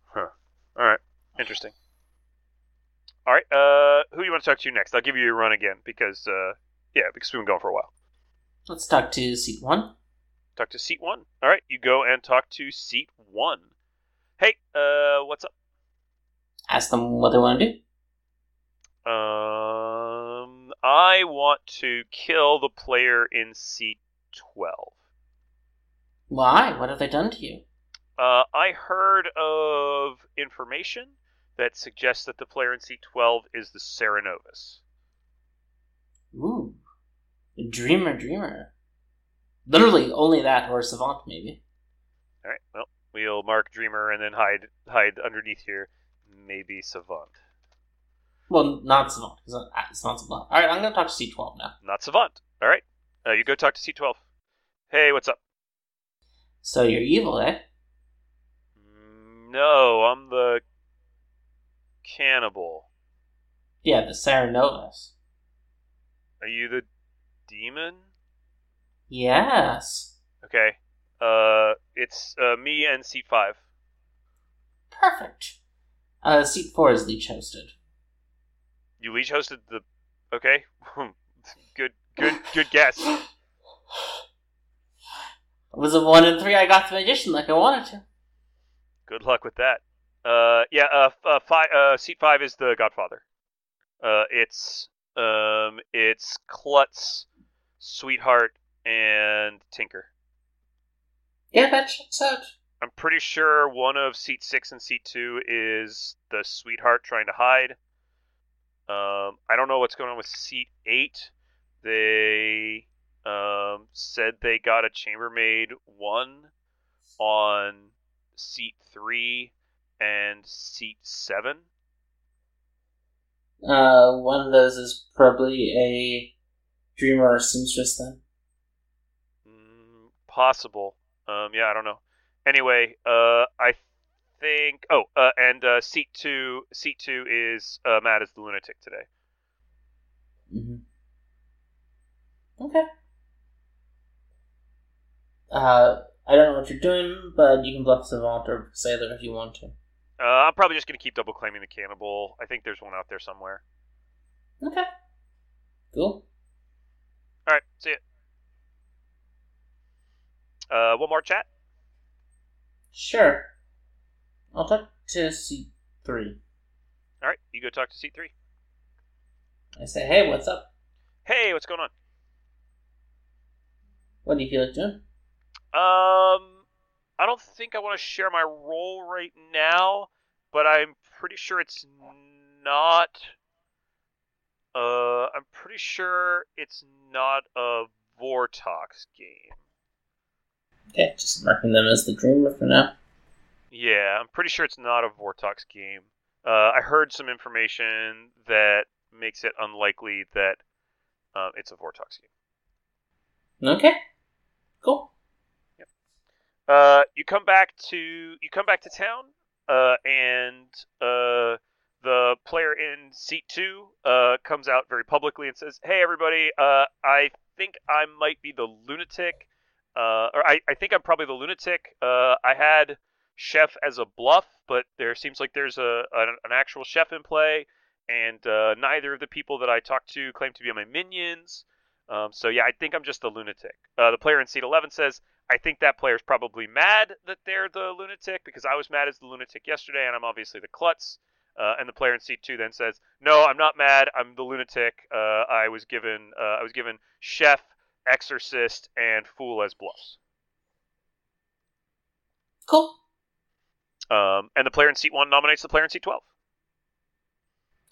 Speaker 2: Huh.
Speaker 1: All right, interesting. All right, uh, who do you want to talk to next? I'll give you your run again because, uh, yeah, because we've been going for a while.
Speaker 2: Let's talk to seat one.
Speaker 1: Talk to seat one. All right, you go and talk to seat one. Hey, uh, what's up?
Speaker 2: Ask them what they want to do.
Speaker 1: Um, I want to kill the player in seat twelve.
Speaker 2: Why? What have they done to you?
Speaker 1: Uh, I heard of information that suggests that the player in seat twelve is the Cerenovus.
Speaker 2: Ooh. Dreamer, dreamer. Literally only that or savant, maybe.
Speaker 1: All right, well, we'll mark Dreamer and then hide hide underneath here. Maybe Savant.
Speaker 2: Well, not savant, because savant's a bluff. Alright, I'm gonna talk to C12 now.
Speaker 1: Not Savant. All right, uh, you go talk to C12. Hey, what's up?
Speaker 2: So you're evil, eh?
Speaker 1: Mm, No, I'm the cannibal.
Speaker 2: Yeah, the Cerenovus.
Speaker 1: Are you the demon?
Speaker 2: Yes.
Speaker 1: Okay. Uh, it's uh, me and seat five.
Speaker 2: Perfect. Uh, seat 4 is leech hosted.
Speaker 1: You leech hosted the. Okay. good, good, good guess.
Speaker 2: It was a 1 in 3, I got the magician like I wanted to.
Speaker 1: Good luck with that. Uh, yeah. Uh, uh, five. Uh, seat five is the Godfather. Uh, it's um, it's Klutz, Sweetheart, and Tinker.
Speaker 2: Yeah, that checks out.
Speaker 1: I'm pretty sure one of seat six and seat two is the Sweetheart trying to hide. Um, I don't know what's going on with seat eight. They um, said they got a chambermaid one on seat three and seat seven.
Speaker 2: Uh, one of those is probably a dreamer or seamstress then.
Speaker 1: Mm, possible. Um, yeah, I don't know. Anyway, uh, I think. Oh, uh, and uh, seat two. Seat two is uh, Matt is the lunatic today.
Speaker 2: hmm Okay. Uh, I don't know what you're doing, but you can bluff Savant or Sailor if you want to.
Speaker 1: Uh, I'm probably just gonna keep double claiming the cannibal. I think there's one out there somewhere.
Speaker 2: Okay. Cool.
Speaker 1: All right, see it. Uh, one more chat.
Speaker 2: Sure. I'll talk to seat three.
Speaker 1: All right, you go talk to seat three.
Speaker 2: I say, hey, what's up?
Speaker 1: Hey, what's going on?
Speaker 2: What do you feel like doing?
Speaker 1: Um, I don't think I want to share my role right now, but I'm pretty sure it's not. Uh, I'm pretty sure it's not a Vortox game.
Speaker 2: Okay, just marking them as the Dreamer for now.
Speaker 1: Yeah, I'm pretty sure it's not a Vortox game. Uh, I heard some information that makes it unlikely that uh, it's a Vortox game.
Speaker 2: Okay, cool.
Speaker 1: Uh, you come back to you come back to town, uh, and uh, the player in seat two uh, comes out very publicly and says, "Hey, everybody! Uh, I think I might be the lunatic, uh, or I, I think I'm probably the lunatic. Uh, I had chef as a bluff, but there seems like there's a an, an actual chef in play, and uh, neither of the people that I talked to claim to be my minions. Um, so yeah, I think I'm just the lunatic. Uh, the player in seat 11 says, I think that player's probably mad that they're the lunatic because I was mad as the lunatic yesterday, and I'm obviously the klutz. Uh, and the player in seat two then says, "No, I'm not mad. I'm the lunatic. Uh, I was given uh, I was given chef, exorcist, and fool as bluffs."
Speaker 2: Cool.
Speaker 1: Um, and the player in seat one nominates the player in seat twelve.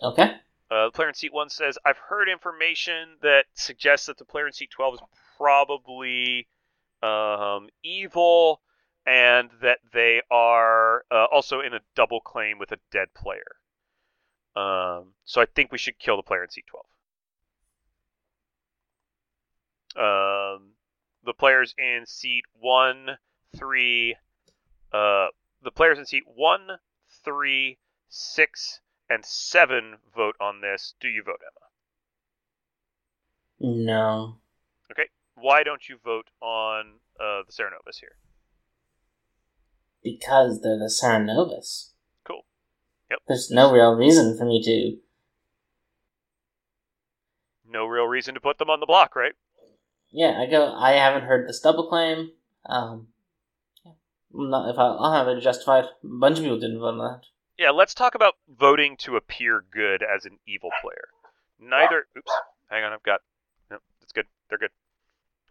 Speaker 2: Okay.
Speaker 1: Uh, the player in seat one says, "I've heard information that suggests that the player in seat twelve is probably um, evil." and that they are uh, also in a double claim with a dead player. Um, so I think we should kill the player in seat 12. Um, the players in seat 1, 3, uh, the players in seat 1, 3, 6, and 7 vote on this. Do you vote, Emma?
Speaker 2: No.
Speaker 1: Okay. Why don't you vote on uh, the Cerenovus here?
Speaker 2: Because they're the Cerenovus.
Speaker 1: Cool. Yep.
Speaker 2: There's no real reason for me to.
Speaker 1: No real reason to put them on the block, right?
Speaker 2: Yeah, I go. I haven't heard this double claim. Um, yeah. Not, if I, I'll have it justified. A bunch of people didn't vote on that.
Speaker 1: Yeah, let's talk about voting to appear good as an evil player. Neither. Oops. Hang on, I've got. No, it's good. They're good.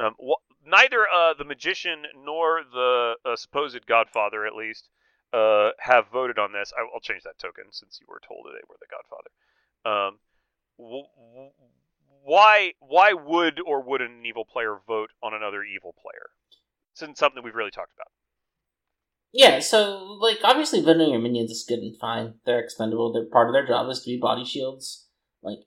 Speaker 1: Um, wh- neither uh, the magician nor the uh, supposed godfather, at least, uh, have voted on this. I, will change that token since you were told that they were the godfather. Um, w- w- why why would or wouldn't an evil player vote on another evil player? This something that we've really talked about.
Speaker 2: Yeah, so like obviously voting your minions is good and fine. They're expendable. They're part of their job is to be body shields. Like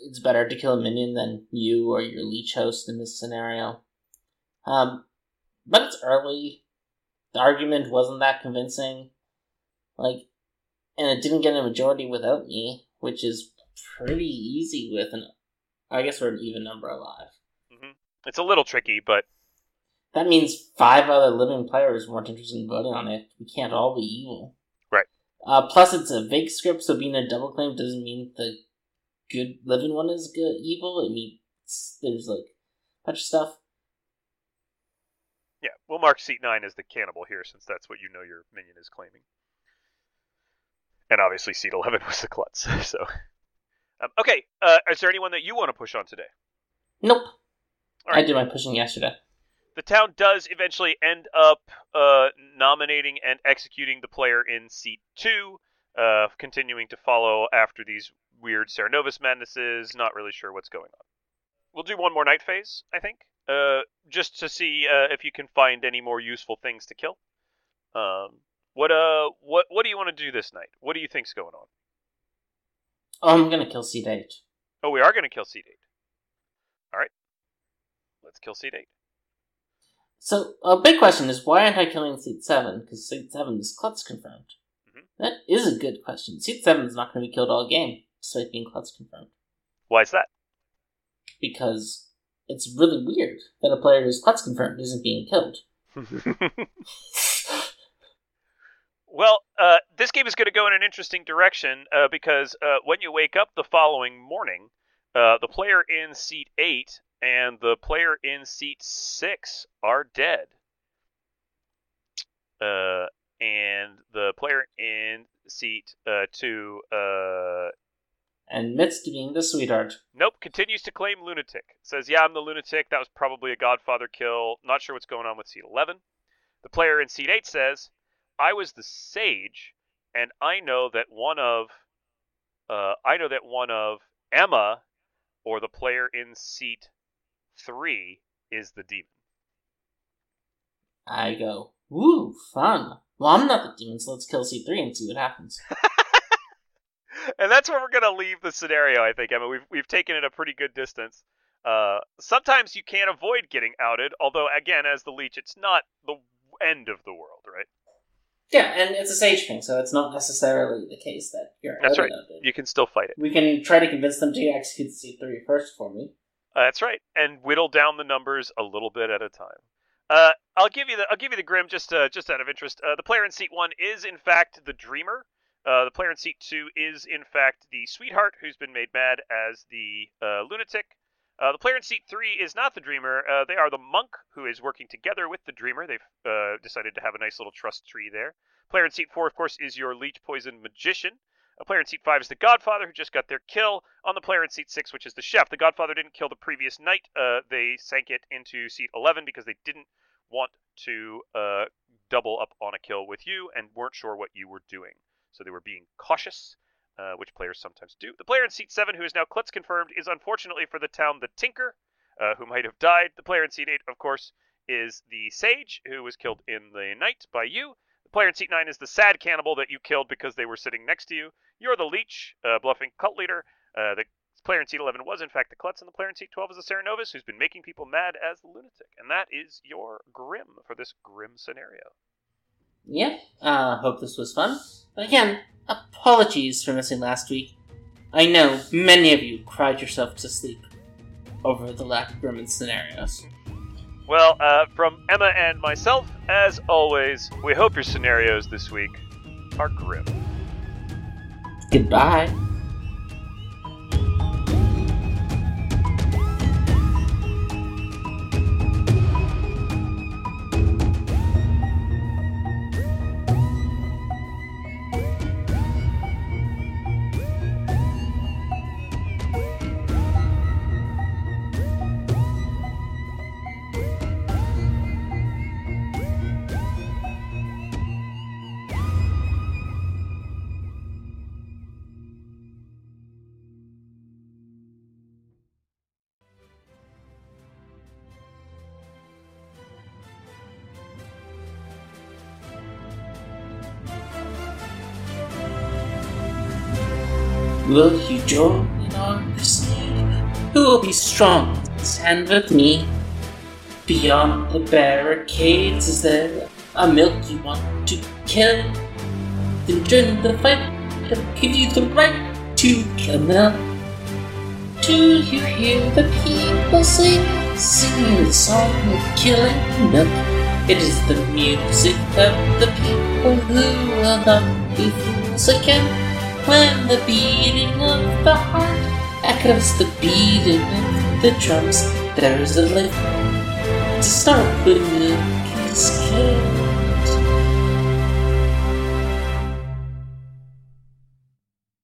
Speaker 2: it's better to kill a minion than you or your leech host in this scenario. Um, but it's early. The argument wasn't that convincing. Like, and it didn't get a majority without me, which is pretty easy with an. I guess we're an even number alive.
Speaker 1: hmm It's a little tricky, but
Speaker 2: That means five other living players weren't interested in voting on it. We can't all be evil.
Speaker 1: Right.
Speaker 2: Uh, plus, it's a vague script, so being a double claim doesn't mean the good living one is good evil. It means there's like a bunch of stuff.
Speaker 1: yeah, we'll mark seat nine as the cannibal here, since that's what you know your minion is claiming. And obviously, seat eleven was the klutz. So, um, okay, uh, is there anyone that you want to push on today?
Speaker 2: Nope.
Speaker 1: All
Speaker 2: I did my pushing yesterday.
Speaker 1: the town does eventually end up uh, nominating and executing the player in seat two, uh, continuing to follow after these weird Cerenovus madnesses. Not really sure what's going on. We'll do one more night phase, I think, uh, just to see uh, if you can find any more useful things to kill. Um, what uh, what what do you want to do this night? What do you think's going on?
Speaker 2: Oh, I'm gonna kill Seed 8.
Speaker 1: Oh, we are going to kill seat eight. All right, let's kill seat eight.
Speaker 2: So, a big question is why aren't I killing Seed 7? Because Seed 7 is Klutz confirmed.
Speaker 1: Mhm.
Speaker 2: That is a good question. Seed 7 is not going to be killed all game, being Klutz confirmed.
Speaker 1: Why is that?
Speaker 2: Because it's really weird that a player who's Klutz confirmed isn't being killed.
Speaker 1: Well, uh, this game is going to go in an interesting direction uh, because uh, when you wake up the following morning, uh, the player in seat 8 and the player in seat 6 are dead. Uh, and the player in seat uh, 2,
Speaker 2: And Mitz being the sweetheart.
Speaker 1: nope, continues to claim lunatic. Says, yeah, I'm the lunatic. That was probably a Godfather kill. Not sure what's going on with seat 11. The player in seat 8 says, I was the sage, and I know that one of, uh, I know that one of Emma, or the player in seat three, is the demon.
Speaker 2: I go, "Woo, fun." Well, I'm not the demon, so let's kill C3 and see what happens.
Speaker 1: and that's where we're gonna leave the scenario. I think Emma. We've we've taken it a pretty good distance. Uh, sometimes you can't avoid getting outed, although again, as the leech, it's not the end of the world, right?
Speaker 2: Yeah, and it's a sage thing, so it's not necessarily the case that you're
Speaker 1: That's right.
Speaker 2: outvoted.
Speaker 1: You can still fight it.
Speaker 2: We can try to convince them to execute C3 first for me.
Speaker 1: Uh, that's right, and whittle down the numbers a little bit at a time. Uh, I'll give you the I'll give you the grim just uh, just out of interest. Uh, the player in seat one is in fact the dreamer. Uh, the player in seat two is in fact the sweetheart who's been made mad as the uh, lunatic. Uh, the player in seat three is not the dreamer. Uh, they are the monk who is working together with the dreamer. They've uh, decided to have a nice little trust tree there. Player in seat four, of course, is your leech poison magician. A player in seat five is the Godfather, who just got their kill on the player in seat six, which is the chef. The Godfather didn't kill the previous night. They sank it into seat 11 because they didn't want to double up on a kill with you and weren't sure what you were doing. So they were being cautious, uh, which players sometimes do. The player in seat seven, who is now Klutz confirmed, is unfortunately for the town the Tinker, uh, who might have died. The player in seat eight, of course, is the Sage, who was killed in the night by you. The player in seat nine is the sad cannibal that you killed because they were sitting next to you. You're the Leech, uh, bluffing cult leader. Uh, the player in seat 11 was, in fact, the Klutz, and the player in seat 12 is the Cerenovus, who's been making people mad as the lunatic. And that is your Grim for this Grim scenario.
Speaker 2: Yeah, uh, hope this was fun. But again, apologies for missing last week. I know many of you cried yourself to sleep over the lack of Grim scenarios.
Speaker 1: Well, uh, from Emma and myself, as always, we hope your scenarios this week are grim.
Speaker 2: Goodbye. Strong? Stand with me. Beyond the barricades, is there a milk you want to kill? Then join the fight. It'll give you the right to kill milk. Do you hear the people sing? Singing the song of killing milk. It is the music of the people who will not be fools again. When the beating of the heart echoes the beating the drums, there is a lift start milk is killed.